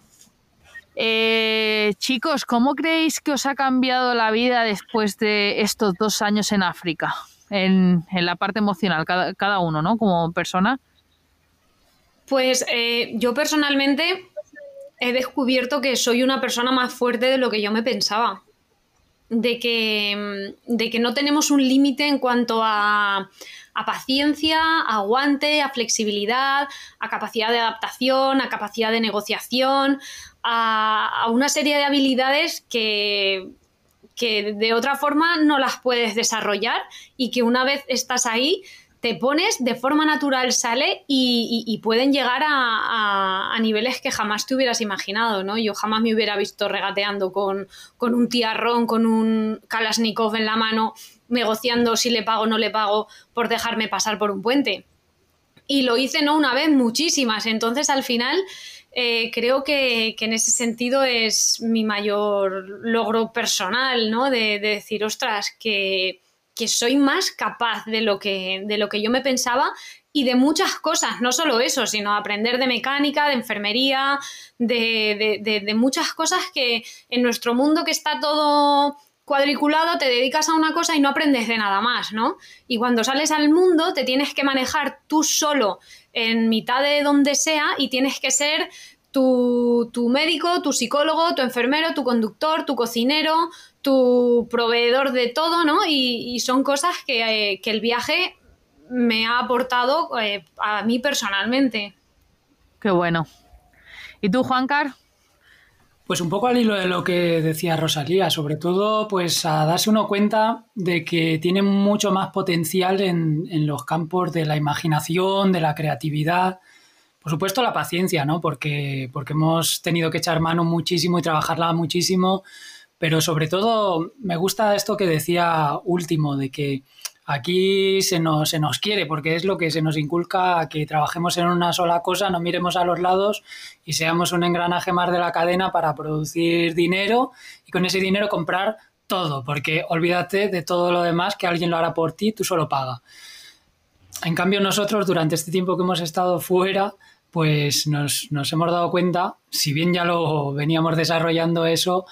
Eh, chicos, ¿cómo creéis que os ha cambiado la vida después de estos dos años en África? En, la parte emocional, cada, uno, ¿no? Como persona. Pues eh, yo personalmente he descubierto que soy una persona más fuerte de lo que yo me pensaba. De que, de que no tenemos un límite en cuanto a, a paciencia, a aguante, a flexibilidad, a capacidad de adaptación, a capacidad de negociación, a, a una serie de habilidades que, que de otra forma no las puedes desarrollar y que una vez estás ahí te pones, de forma natural sale y, pueden llegar a, niveles que jamás te hubieras imaginado, ¿no? Yo jamás me hubiera visto regateando con, un tiarrón, con un Kalashnikov en la mano, negociando si le pago o no le pago por dejarme pasar por un puente. Y lo hice no una vez, muchísimas. Entonces, al final, eh, creo que, en ese sentido es mi mayor logro personal, ¿no? de decir, ostras, que que soy más capaz de lo que, de lo que yo me pensaba y de muchas cosas, no solo eso, sino aprender de mecánica, de enfermería, de, muchas cosas que en nuestro mundo que está todo cuadriculado, te dedicas a una cosa y no aprendes de nada más, ¿no? Y cuando sales al mundo te tienes que manejar tú solo en mitad de donde sea y tienes que ser tu, tu médico, tu psicólogo, tu enfermero, tu conductor, tu cocinero, tu proveedor de todo, ¿no? Y, son cosas eh, que, el viaje me ha aportado eh, a mí personalmente. Qué bueno. ¿Y tú, Juancar? Pues un poco al hilo de lo que decía Rosalía, sobre todo pues a darse uno cuenta de que tiene mucho más potencial en, en, los campos de la imaginación, de la creatividad, por supuesto la paciencia, ¿no? Porque, porque hemos tenido que echar mano muchísimo y trabajarla muchísimo pero sobre todo me gusta esto que decía último, de que aquí se nos, se nos quiere, porque es lo que se nos inculca que trabajemos en una sola cosa, no miremos a los lados y seamos un engranaje más de la cadena para producir dinero y con ese dinero comprar todo, porque olvídate de todo lo demás que alguien lo hará por ti, tú solo paga. En cambio, nosotros durante este tiempo que hemos estado fuera, pues nos, nos hemos dado cuenta, si bien ya lo veníamos desarrollando eso,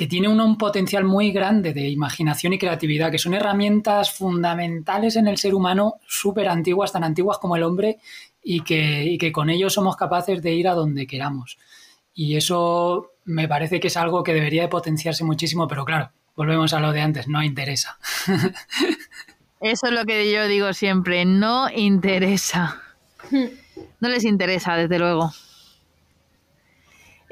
que tiene un potencial muy grande de imaginación y creatividad, que son herramientas fundamentales en el ser humano, súper antiguas, tan antiguas como el hombre, y que, que con ellos somos capaces de ir a donde queramos. Y eso me parece que es algo que debería de potenciarse muchísimo, pero claro, volvemos a lo de antes, no interesa. [LAUGHS] Eso es lo que yo digo siempre, no interesa. No les interesa, desde luego.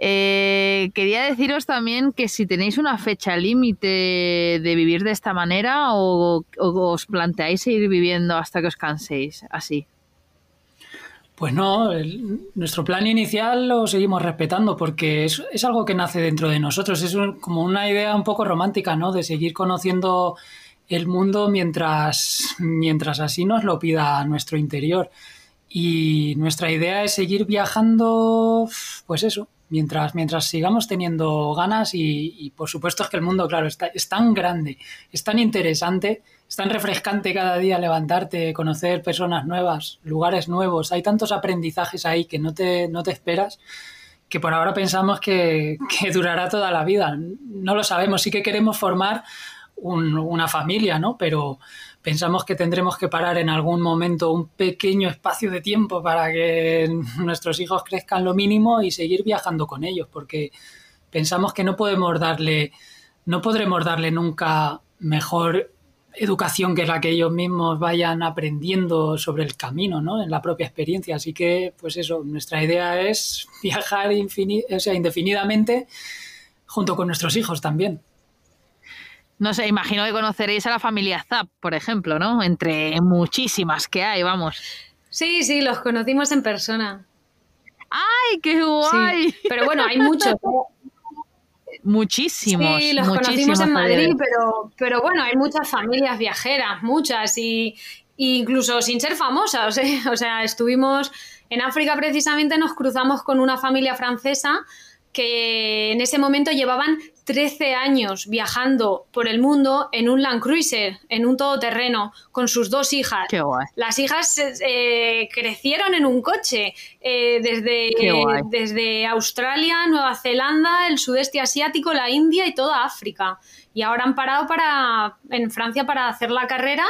Eh, quería deciros también que si tenéis una fecha límite de vivir de esta manera o, os planteáis seguir viviendo hasta que os canséis así. Pues no, nuestro plan inicial lo seguimos respetando porque es, algo que nace dentro de nosotros. Es como una idea un poco romántica, ¿no? De seguir conociendo el mundo mientras, mientras así nos lo pida nuestro interior. Y nuestra idea es seguir viajando, pues eso, mientras, mientras sigamos teniendo ganas y, por supuesto es que el mundo, claro, está, es tan grande, es tan interesante, es tan refrescante cada día levantarte, conocer personas nuevas, lugares nuevos, hay tantos aprendizajes ahí que no te, no te esperas que por ahora pensamos que, que durará toda la vida. No lo sabemos, sí que queremos formar una familia, ¿no? Pero pensamos que tendremos que parar en algún momento un pequeño espacio de tiempo para que [LAUGHS] nuestros hijos crezcan lo mínimo y seguir viajando con ellos, porque pensamos que no podemos darle, no podremos darle nunca mejor educación que la que ellos mismos vayan aprendiendo sobre el camino, ¿no? En la propia experiencia. Así que, pues eso, nuestra idea es viajar indefinidamente junto con nuestros hijos también. No sé, imagino que conoceréis a la familia Zap, por ejemplo, ¿no? Entre muchísimas que hay, vamos. Sí, sí, los conocimos en persona. ¡Ay, qué guay! pero bueno, hay muchos. [LAUGHS] Muchísimos. Sí, los conocimos en Madrid, pero, pero bueno, hay muchas familias viajeras, muchas, y, incluso sin ser famosas. ¿eh? O sea, estuvimos en África precisamente, nos cruzamos con una familia francesa que en ese momento llevaban 13 años viajando por el mundo en un Land Cruiser, en un todoterreno, con sus dos hijas. Qué guay. Las hijas eh, crecieron en un coche eh, desde, desde Australia, Nueva Zelanda, el sudeste asiático, la India y toda África. Y ahora han parado para, en Francia para hacer la carrera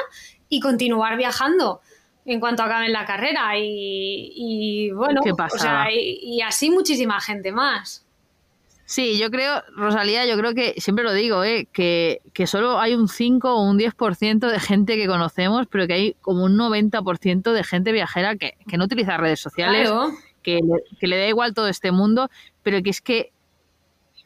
y continuar viajando. en cuanto acaben la carrera y, bueno, o sea, y, así muchísima gente más. Sí, yo creo, Rosalía, yo creo que, siempre lo digo, ¿eh? que, que solo hay un 5 o un 10% de gente que conocemos, pero que hay como un 90% de gente viajera que, no utiliza redes sociales, que, que le da igual todo este mundo, pero que es que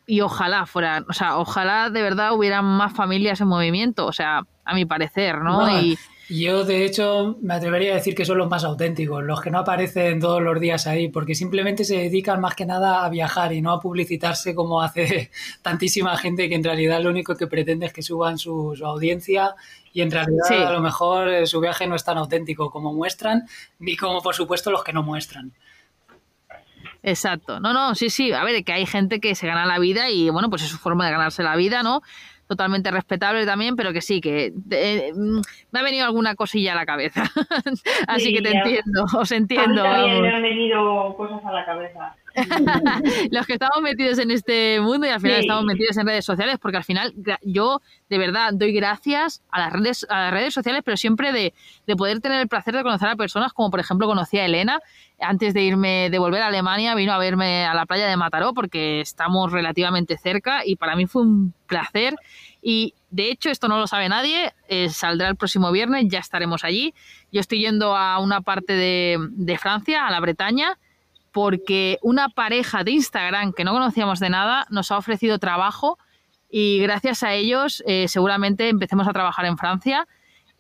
y ojalá fuera, o sea, ojalá de verdad hubieran más familias en movimiento, o sea, a mi parecer, ¿no? y yo, de hecho, me atrevería a decir que son los más auténticos, los que no aparecen todos los días ahí, porque simplemente se dedican más que nada a viajar y no a publicitarse como hace [LAUGHS] tantísima gente que en realidad lo único que pretende es que suban su, audiencia y en realidad a lo mejor eh, su viaje no es tan auténtico como muestran, ni como por supuesto los que no muestran. Exacto. No, no, sí, sí. A ver, que hay gente que se gana la vida y bueno, pues es su forma de ganarse la vida, ¿no? Totalmente respetable también, pero que sí, que eh, me ha venido alguna cosilla a la cabeza. [LAUGHS] Así que te entiendo, os entiendo. A mí me han venido cosas a la cabeza. [LAUGHS] Los que estamos metidos en este mundo y al final estamos metidos en redes sociales, porque al final yo de verdad doy gracias a las redes, a las redes sociales, pero siempre de, de poder tener el placer de conocer a personas como por ejemplo conocí a Elena, antes de irme, de volver a Alemania, vino a verme a la playa de Mataró porque estamos relativamente cerca y para mí fue un placer. Y de hecho, esto no lo sabe nadie, eh, saldrá el próximo viernes, ya estaremos allí. Yo estoy yendo a una parte de, de Francia, a la Bretaña, porque una pareja de Instagram que no conocíamos de nada nos ha ofrecido trabajo y gracias a ellos eh, seguramente empecemos a trabajar en Francia.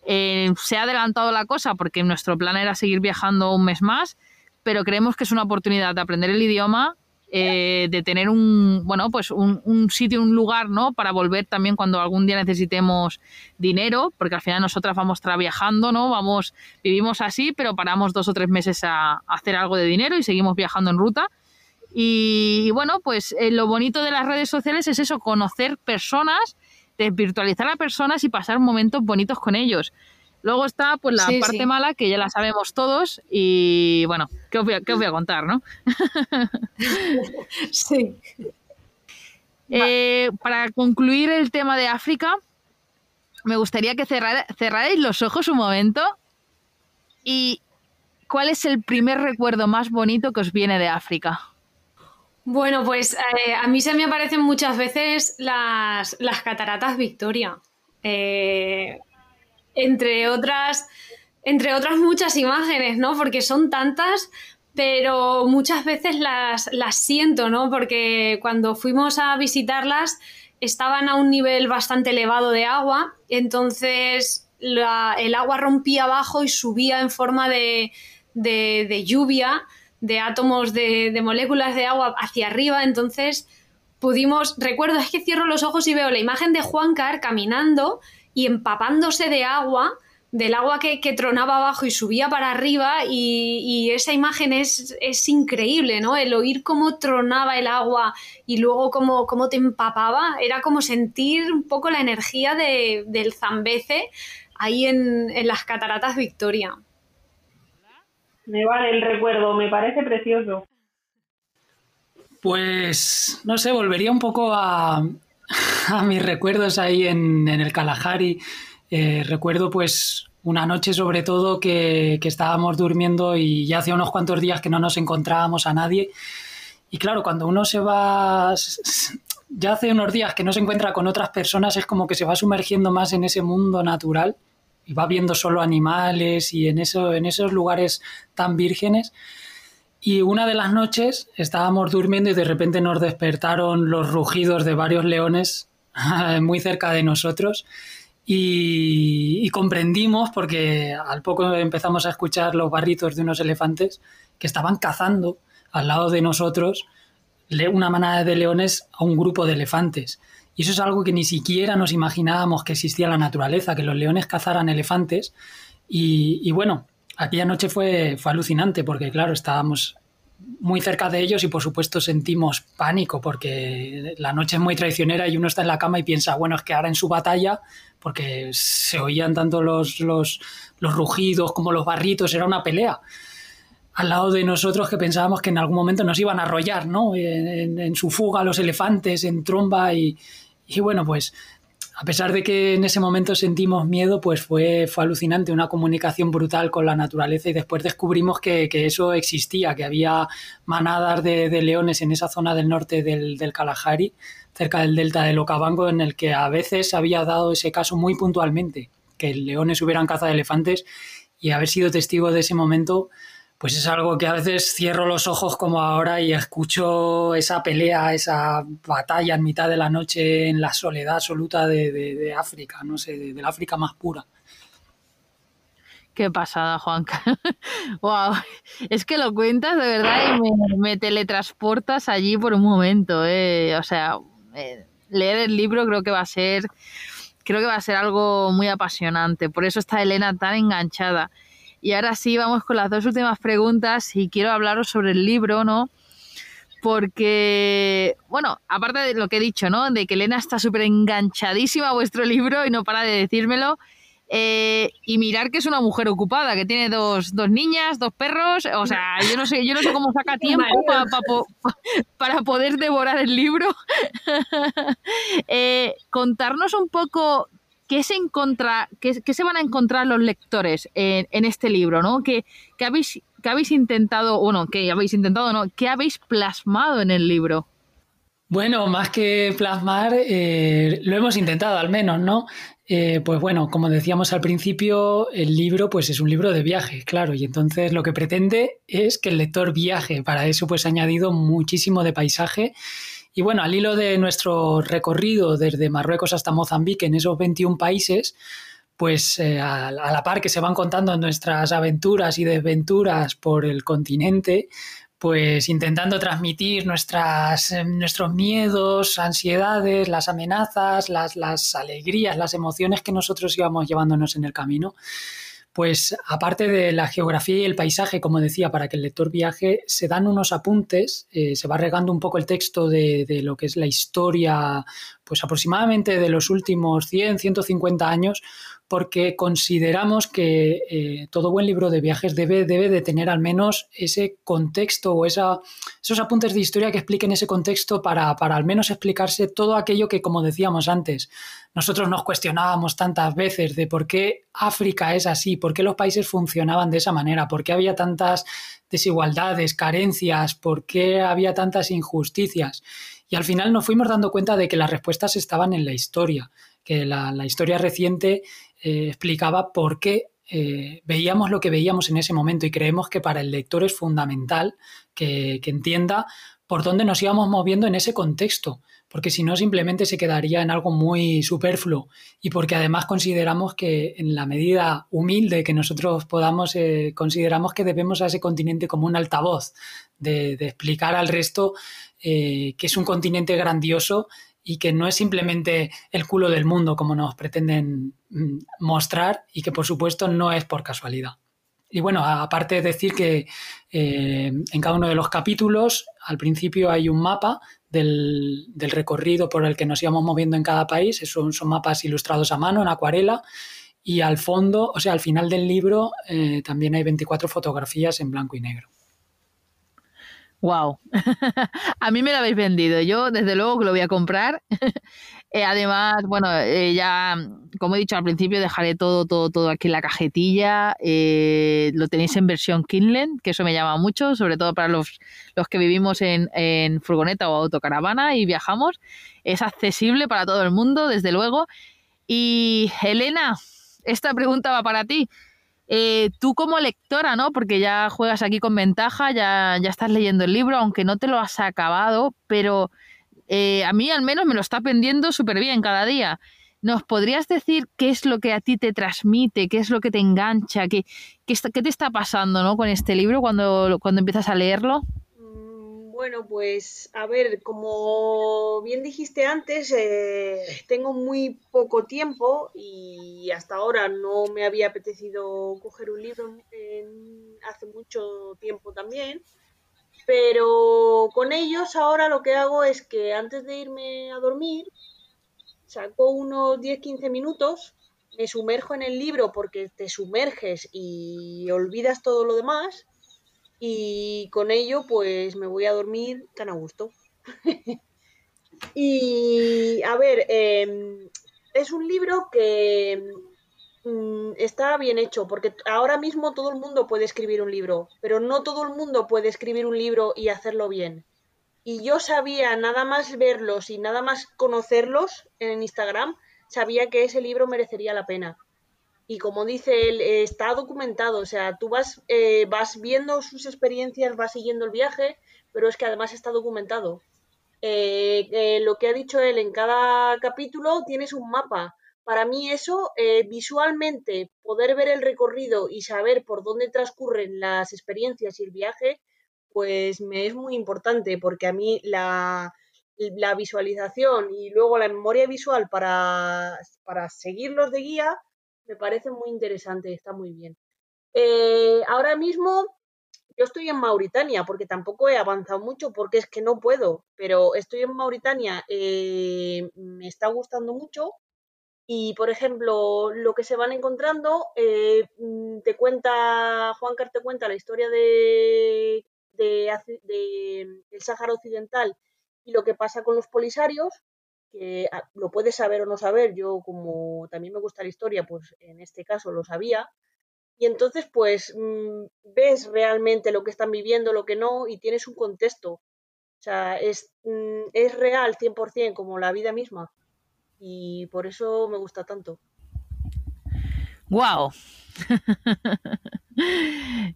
Eh, se ha adelantado la cosa porque nuestro plan era seguir viajando un mes más pero creemos que es una oportunidad de aprender el idioma, eh, de tener un, bueno, pues un, sitio, un lugar, ¿no? Para volver también cuando algún día necesitemos dinero, porque al final nosotras vamos viajando, ¿no? Vamos, vivimos así, pero paramos dos o tres meses a, hacer algo de dinero y seguimos viajando en ruta. Y, bueno, pues eh, lo bonito de las redes sociales es eso, conocer personas, desvirtualizar a personas y pasar momentos bonitos con ellos. Luego está pues la parte mala, que ya la sabemos todos, y bueno, ¿qué os voy a, qué os voy a contar, no? [LAUGHS] sí. [LAUGHS] Eh, para concluir el tema de África, me gustaría que cerrarais los ojos un momento y ¿cuál es el primer recuerdo más bonito que os viene de África? Bueno, pues eh, a mí se me aparecen muchas veces las, las cataratas Victoria. Eh, entre otras, entre otras muchas imágenes, ¿no? Porque son tantas, pero muchas veces las, las siento, ¿no? Porque cuando fuimos a visitarlas estaban a un nivel bastante elevado de agua, entonces el agua rompía abajo y subía en forma de, de, lluvia, de átomos de, de, moléculas de agua hacia arriba, entonces pudimos, recuerdo, es que cierro los ojos y veo la imagen de Juan Car caminando y empapándose de agua, del agua que, tronaba abajo y subía para arriba y, esa imagen es, es, increíble, ¿no? El oír cómo tronaba el agua y luego cómo, cómo te empapaba, era como sentir un poco la energía de, del Zambeze ahí en, en las cataratas Victoria. Me vale el recuerdo, me parece precioso. Pues, no sé, volvería un poco a, [LAUGHS] a mis recuerdos ahí en, el Kalahari. Eh, recuerdo pues una noche sobre todo que, estábamos durmiendo y ya hacía unos cuantos días que no nos encontrábamos a nadie. Y claro, cuando uno se va, ya hace unos días que no se encuentra con otras personas, es como que se va sumergiendo más en ese mundo natural y va viendo solo animales y en, eso, en esos lugares tan vírgenes. Y una de las noches estábamos durmiendo y de repente nos despertaron los rugidos de varios leones [LAUGHS] muy cerca de nosotros y, comprendimos, porque al poco empezamos a escuchar los barritos de unos elefantes que estaban cazando al lado de nosotros una manada de leones a un grupo de elefantes. Y eso es algo que ni siquiera nos imaginábamos que existía en la naturaleza, que los leones cazaran elefantes. y bueno, aquella noche fue, fue alucinante porque, claro, estábamos muy cerca de ellos y por supuesto sentimos pánico porque la noche es muy traicionera y uno está en la cama y piensa, bueno, es que ahora en su batalla, porque se oían tanto los, los, rugidos como los barritos, era una pelea. Al lado de nosotros que pensábamos que en algún momento nos iban a arrollar, ¿no? En, su fuga los elefantes, en tromba y, y bueno, pues a pesar de que en ese momento sentimos miedo, pues fue, fue alucinante, una comunicación brutal con la naturaleza y después descubrimos que, eso existía, que había manadas de, leones en esa zona del norte del, del, Kalahari, cerca del delta del Okavango, en el que a veces había dado ese caso muy puntualmente, que leones hubieran cazado elefantes y haber sido testigo de ese momento pues es algo que a veces cierro los ojos como ahora y escucho esa pelea, esa batalla en mitad de la noche en la soledad absoluta de, África, no sé, de, la África más pura. Qué pasada, Juanca. [LAUGHS] wow. Es que lo cuentas de verdad y me, teletransportas allí por un momento. Eh. O sea, eh, leer el libro creo que va a ser. Creo que va a ser algo muy apasionante. Por eso está Elena tan enganchada. Y ahora sí, vamos con las dos últimas preguntas y quiero hablaros sobre el libro, ¿no? Porque, bueno, aparte de lo que he dicho, ¿no? De que Elena está súper enganchadísima a vuestro libro y no para de decírmelo. Eh, y mirar que es una mujer ocupada, que tiene dos, dos, niñas, dos perros. O sea, yo no sé, yo no sé cómo saca [LAUGHS] tiempo para poder devorar el libro. [LAUGHS] eh, contarnos un poco ¿qué se, van a encontrar los lectores en, este libro? ¿no? ¿Qué, habéis, intentado, bueno, qué habéis intentado, no? ¿Qué habéis plasmado en el libro? Bueno, más que plasmar, eh, lo hemos intentado al menos, ¿no? Eh, pues bueno, como decíamos al principio, el libro pues es un libro de viaje, claro, y entonces lo que pretende es que el lector viaje. Para eso pues ha añadido muchísimo de paisaje y bueno, al hilo de nuestro recorrido desde Marruecos hasta Mozambique en esos 21 países, pues eh, a, la par que se van contando nuestras aventuras y desventuras por el continente, pues intentando transmitir eh, nuestros miedos, ansiedades, las amenazas, las alegrías, las emociones que nosotros íbamos llevándonos en el camino pues aparte de la geografía y el paisaje, como decía, para que el lector viaje, se dan unos apuntes, eh, se va regando un poco el texto de, de, lo que es la historia, pues aproximadamente de los últimos 100, 150 años, porque consideramos que eh, todo buen libro de viajes debe, debe de tener al menos ese contexto o esa, esos apuntes de historia que expliquen ese contexto para, para al menos explicarse todo aquello que, como decíamos antes, nosotros nos cuestionábamos tantas veces de por qué África es así, por qué los países funcionaban de esa manera, por qué había tantas desigualdades, carencias, por qué había tantas injusticias. Y al final nos fuimos dando cuenta de que las respuestas estaban en la historia, que la historia reciente eh, explicaba por qué eh, veíamos lo que veíamos en ese momento y creemos que para el lector es fundamental que, entienda por dónde nos íbamos moviendo en ese contexto, porque si no simplemente se quedaría en algo muy superfluo. Y porque además consideramos que en la medida humilde que nosotros podamos, eh, consideramos que debemos a ese continente como un altavoz, de, explicar al resto que es un continente grandioso y que no es simplemente el culo del mundo como nos pretenden mostrar y que por supuesto no es por casualidad. Y bueno, aparte de decir que eh, en cada uno de los capítulos al principio hay un mapa del, recorrido por el que nos íbamos moviendo en cada país, son, son mapas ilustrados a mano en acuarela y al fondo, o sea, al final del libro eh, también hay 24 fotografías en blanco y negro. Wow, [LAUGHS] a mí me lo habéis vendido. Yo, desde luego, que lo voy a comprar. [LAUGHS] Eh, además, bueno, eh, ya, como he dicho al principio, dejaré todo, todo, todo aquí en la cajetilla. Eh, lo tenéis en versión Kindle, que eso me llama mucho, sobre todo para los, los que vivimos en, en furgoneta o autocaravana y viajamos. Es accesible para todo el mundo, desde luego. Y Elena, esta pregunta va para ti. Tú como lectora, ¿no? Porque ya juegas aquí con ventaja, ya, ya estás leyendo el libro, aunque no te lo has acabado, pero eh, a mí al menos me lo está aprendiendo súper bien cada día. ¿Nos podrías decir qué es lo que a ti te transmite, qué es lo que te engancha, qué, qué, qué te está pasando ¿no? con este libro cuando, cuando empiezas a leerlo? Bueno, pues a ver, como bien dijiste antes, eh, tengo muy poco tiempo y hasta ahora no me había apetecido coger un libro hace mucho tiempo también. Pero con ellos ahora lo que hago es que antes de irme a dormir, saco unos 10-15 minutos, me sumerjo en el libro porque te sumerges y olvidas todo lo demás y con ello pues me voy a dormir tan a gusto. [LAUGHS] y a ver, em, es un libro que está bien hecho, porque ahora mismo todo el mundo puede escribir un libro, pero no todo el mundo puede escribir un libro y hacerlo bien. Y yo sabía, nada más verlos y nada más conocerlos en Instagram, sabía que ese libro merecería la pena. Y como dice él, eh, está documentado, o sea, tú vas, eh, vas viendo sus experiencias, vas siguiendo el viaje, pero es que además está documentado. Eh, lo que ha dicho él en cada capítulo tienes un mapa. Para mí eso, visualmente, poder ver el recorrido y saber por dónde transcurren las experiencias y el viaje, pues me es muy importante porque a mí la, la visualización y luego la memoria visual para, para seguirlos de guía me parece muy interesante, está muy bien. Eh, ahora mismo yo estoy en Mauritania porque tampoco he avanzado mucho porque es que no puedo, pero estoy en Mauritania, eh, me está gustando mucho y por ejemplo lo que se van encontrando, eh, mm, te cuenta, Juan Car te cuenta la historia de, de, de, del Sáhara Occidental y lo que pasa con los polisarios, que ah, lo puedes saber o no saber, yo como también me gusta la historia, pues en este caso lo sabía, y entonces pues mm, ves realmente lo que están viviendo, lo que no, y tienes un contexto. O sea, es, mm, es real 100% como la vida misma, y por eso me gusta tanto. ¡Wow! [LAUGHS]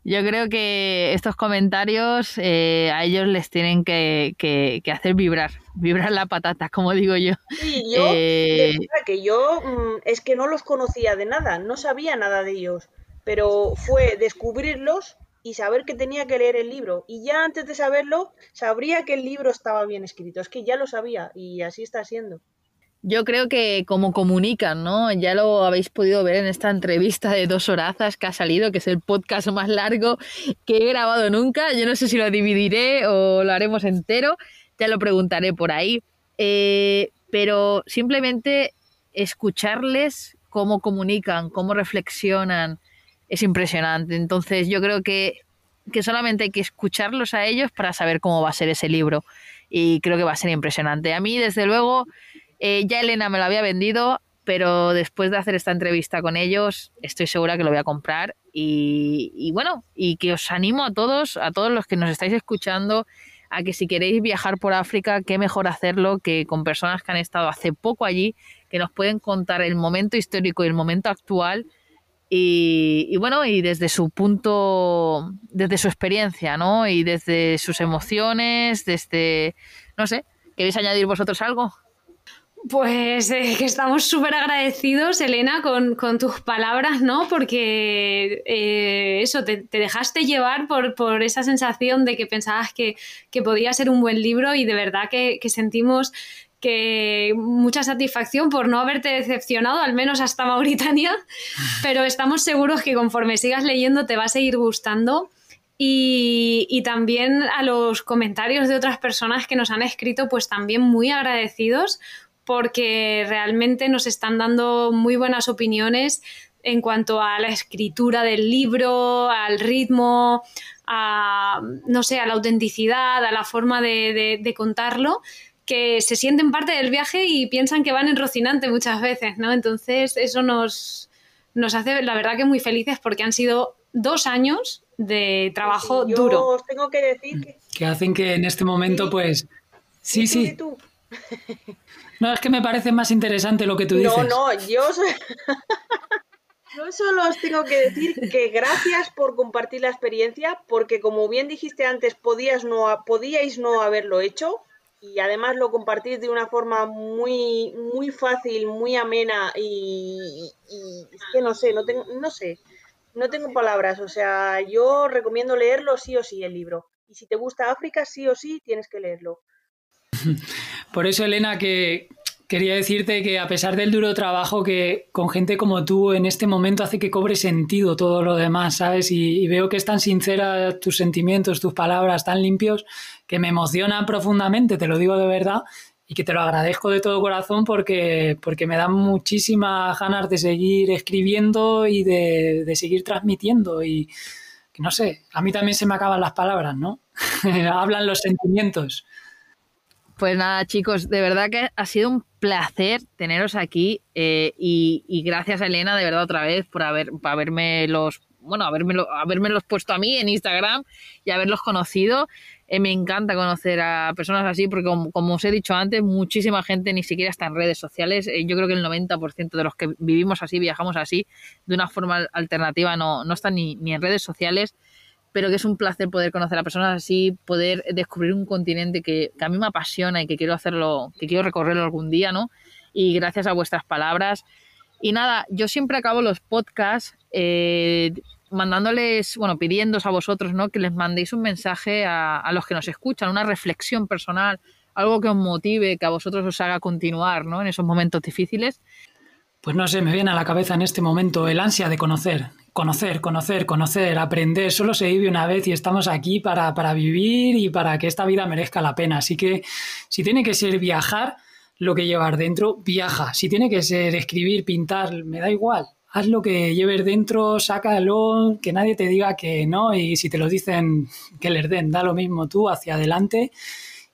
Yo creo que estos comentarios eh, a ellos les tienen que, hacer vibrar, vibrar la patata, como digo yo. Sí, yo, eh, que yo mm, es que no los conocía de nada, no sabía nada de ellos, pero fue descubrirlos y saber que tenía que leer el libro. Y ya antes de saberlo, sabría que el libro estaba bien escrito, es que ya lo sabía y así está siendo. Yo creo que como comunican, ¿no? Ya lo habéis podido ver en esta entrevista de dos horazas que ha salido, que es el podcast más largo que he grabado nunca. Yo no sé si lo dividiré o lo haremos entero, ya lo preguntaré por ahí. Eh, pero simplemente escucharles cómo comunican, cómo reflexionan, es impresionante. Entonces yo creo que, que solamente hay que escucharlos a ellos para saber cómo va a ser ese libro. Y creo que va a ser impresionante. A mí, desde luego, eh, ya Elena me lo había vendido, pero después de hacer esta entrevista con ellos, estoy segura que lo voy a comprar. Y, bueno, y que os animo a todos, a todos los que nos estáis escuchando, a que si queréis viajar por África, qué mejor hacerlo que con personas que han estado hace poco allí, que nos pueden contar el momento histórico y el momento actual. Y, y, bueno, y desde su punto, desde su experiencia, ¿no? Y desde sus emociones, desde, no sé, ¿queréis añadir vosotros algo? Pues eh, que estamos súper agradecidos, Elena, con, tus palabras, ¿no? Porque eh, eso, te, dejaste llevar por, esa sensación de que pensabas que, podía ser un buen libro y de verdad que, sentimos que mucha satisfacción por no haberte decepcionado, al menos hasta Mauritania, pero estamos seguros que conforme sigas leyendo te va a seguir gustando. Y, y, también a los comentarios de otras personas que nos han escrito, pues también muy agradecidos porque realmente nos están dando muy buenas opiniones en cuanto a la escritura del libro, al ritmo, a, no sé, a la autenticidad, a la forma de, contarlo, que se sienten parte del viaje y piensan que van en Rocinante muchas veces, ¿no? Entonces eso nos, nos hace, la verdad, que muy felices porque han sido dos años de trabajo yo duro. Os tengo que decir que... que hacen que en este momento, pues... Sí, sí. [LAUGHS] No, es que me parece más interesante lo que tú dices. No, no, yo, [LAUGHS] yo solo os tengo que decir que gracias por compartir la experiencia, porque como bien dijiste antes, podías no, podíais no haberlo hecho y además lo compartís de una forma muy, muy fácil, muy amena y, es que no sé, no tengo, no sé, no tengo palabras. O sea, yo recomiendo leerlo sí o sí el libro. Y si te gusta África, sí o sí tienes que leerlo. [LAUGHS] Por eso, Elena, que quería decirte que a pesar del duro trabajo que con gente como tú en este momento hace que cobre sentido todo lo demás, ¿sabes? Y, veo que es tan sincera tus sentimientos, tus palabras, tan limpios, que me emociona profundamente, te lo digo de verdad, y que te lo agradezco de todo corazón porque, porque me dan muchísimas ganas de seguir escribiendo y de, de seguir transmitiendo. Y no sé, a mí también se me acaban las palabras, ¿no? [LAUGHS] Hablan los sentimientos. Pues nada, chicos, de verdad que ha sido un placer teneros aquí eh, y, gracias a Elena, de verdad, otra vez por haber, por haberme los, bueno, haberme, haberme los puesto a mí en Instagram y haberlos conocido. Eh, me encanta conocer a personas así porque, como, os he dicho antes, muchísima gente ni siquiera está en redes sociales. Eh, yo creo que el 90% de los que vivimos así, viajamos así, de una forma alternativa, no, no están ni, ni en redes sociales pero que es un placer poder conocer a personas así, poder descubrir un continente que, a mí me apasiona y que quiero hacerlo, que quiero recorrerlo algún día, ¿no? Y gracias a vuestras palabras. Y nada, yo siempre acabo los podcasts eh, mandándoles, bueno, pidiéndoos a vosotros, ¿no? Que les mandéis un mensaje a, a, los que nos escuchan, una reflexión personal, algo que os motive, que a vosotros os haga continuar, ¿no? En esos momentos difíciles. Pues no sé, me viene a la cabeza en este momento el ansia de conocer, conocer, conocer, conocer, aprender. Solo se vive una vez y estamos aquí para, para vivir y para que esta vida merezca la pena. Así que si tiene que ser viajar, lo que llevar dentro, viaja. Si tiene que ser escribir, pintar, me da igual. Haz lo que lleves dentro, sácalo, que nadie te diga que no y si te lo dicen, que les den, da lo mismo tú, hacia adelante.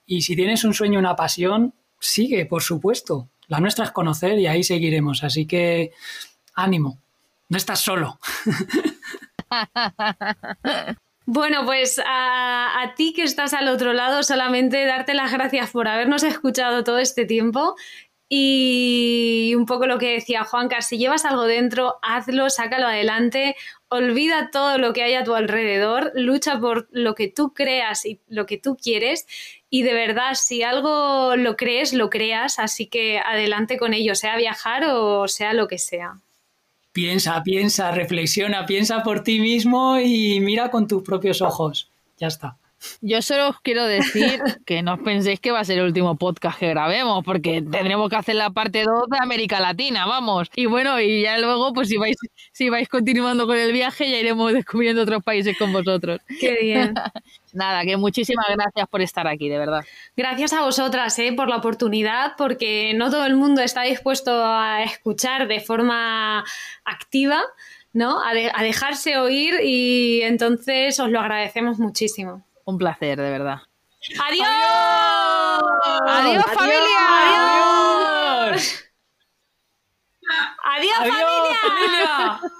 Y si tienes un sueño, una pasión, sigue, por supuesto. La nuestra es conocer y ahí seguiremos. Así que ánimo. No estás solo. [LAUGHS] Bueno, pues a, ti que estás al otro lado, solamente darte las gracias por habernos escuchado todo este tiempo y un poco lo que decía Juanca, si llevas algo dentro, hazlo, sácalo adelante, olvida todo lo que hay a tu alrededor, lucha por lo que tú creas y lo que tú quieres y de verdad, si algo lo crees, lo creas, así que adelante con ello, sea viajar o sea lo que sea. Piensa, piensa, reflexiona, piensa por ti mismo y mira con tus propios ojos. Ya está. Yo solo os quiero decir [LAUGHS] que no os penséis que va a ser el último podcast que grabemos, porque tendremos que hacer la parte 2 de América Latina, vamos. Y bueno, y ya luego, pues si vais, si vais continuando con el viaje, ya iremos descubriendo otros países con vosotros. Qué bien. [LAUGHS] Nada, que muchísimas gracias por estar aquí, de verdad. Gracias a vosotras ¿eh? por la oportunidad, porque no todo el mundo está dispuesto a escuchar de forma activa. ¿no? a dejarse oír y entonces os lo agradecemos muchísimo. Un placer, de verdad. ¡Adiós! ¡Adiós, familia! ¡Adiós! ¡Adiós, familia! [LAUGHS]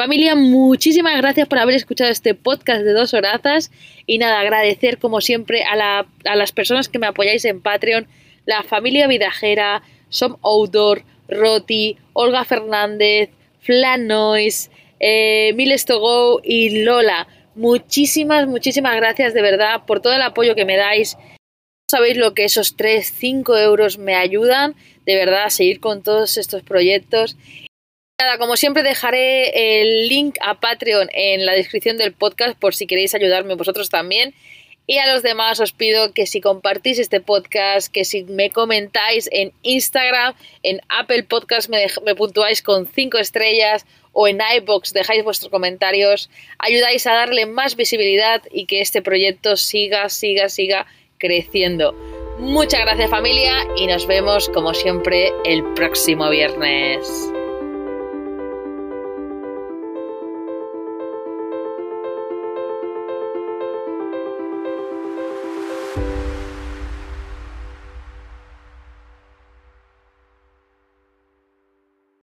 Familia, muchísimas gracias por haber escuchado este podcast de dos horazas y nada, agradecer como siempre a, las personas que me apoyáis en Patreon, la familia Vidajera, Som Outdoor, Roti, Olga Fernández, Flan Noise, eh, Miles to Go y Lola. Muchísimas, muchísimas gracias de verdad por todo el apoyo que me dais. Sabéis lo que esos 3, 5 euros me ayudan de verdad a seguir con todos estos proyectos. Nada, como siempre dejaré el link a Patreon en la descripción del podcast por si queréis ayudarme vosotros también. Y a los demás os pido que si compartís este podcast, que si me comentáis en Instagram, en Apple Podcast me, me puntuáis con 5 estrellas o en iBox dejáis vuestros comentarios, ayudáis a darle más visibilidad y que este proyecto siga, siga, siga creciendo. Muchas gracias familia y nos vemos como siempre el próximo viernes.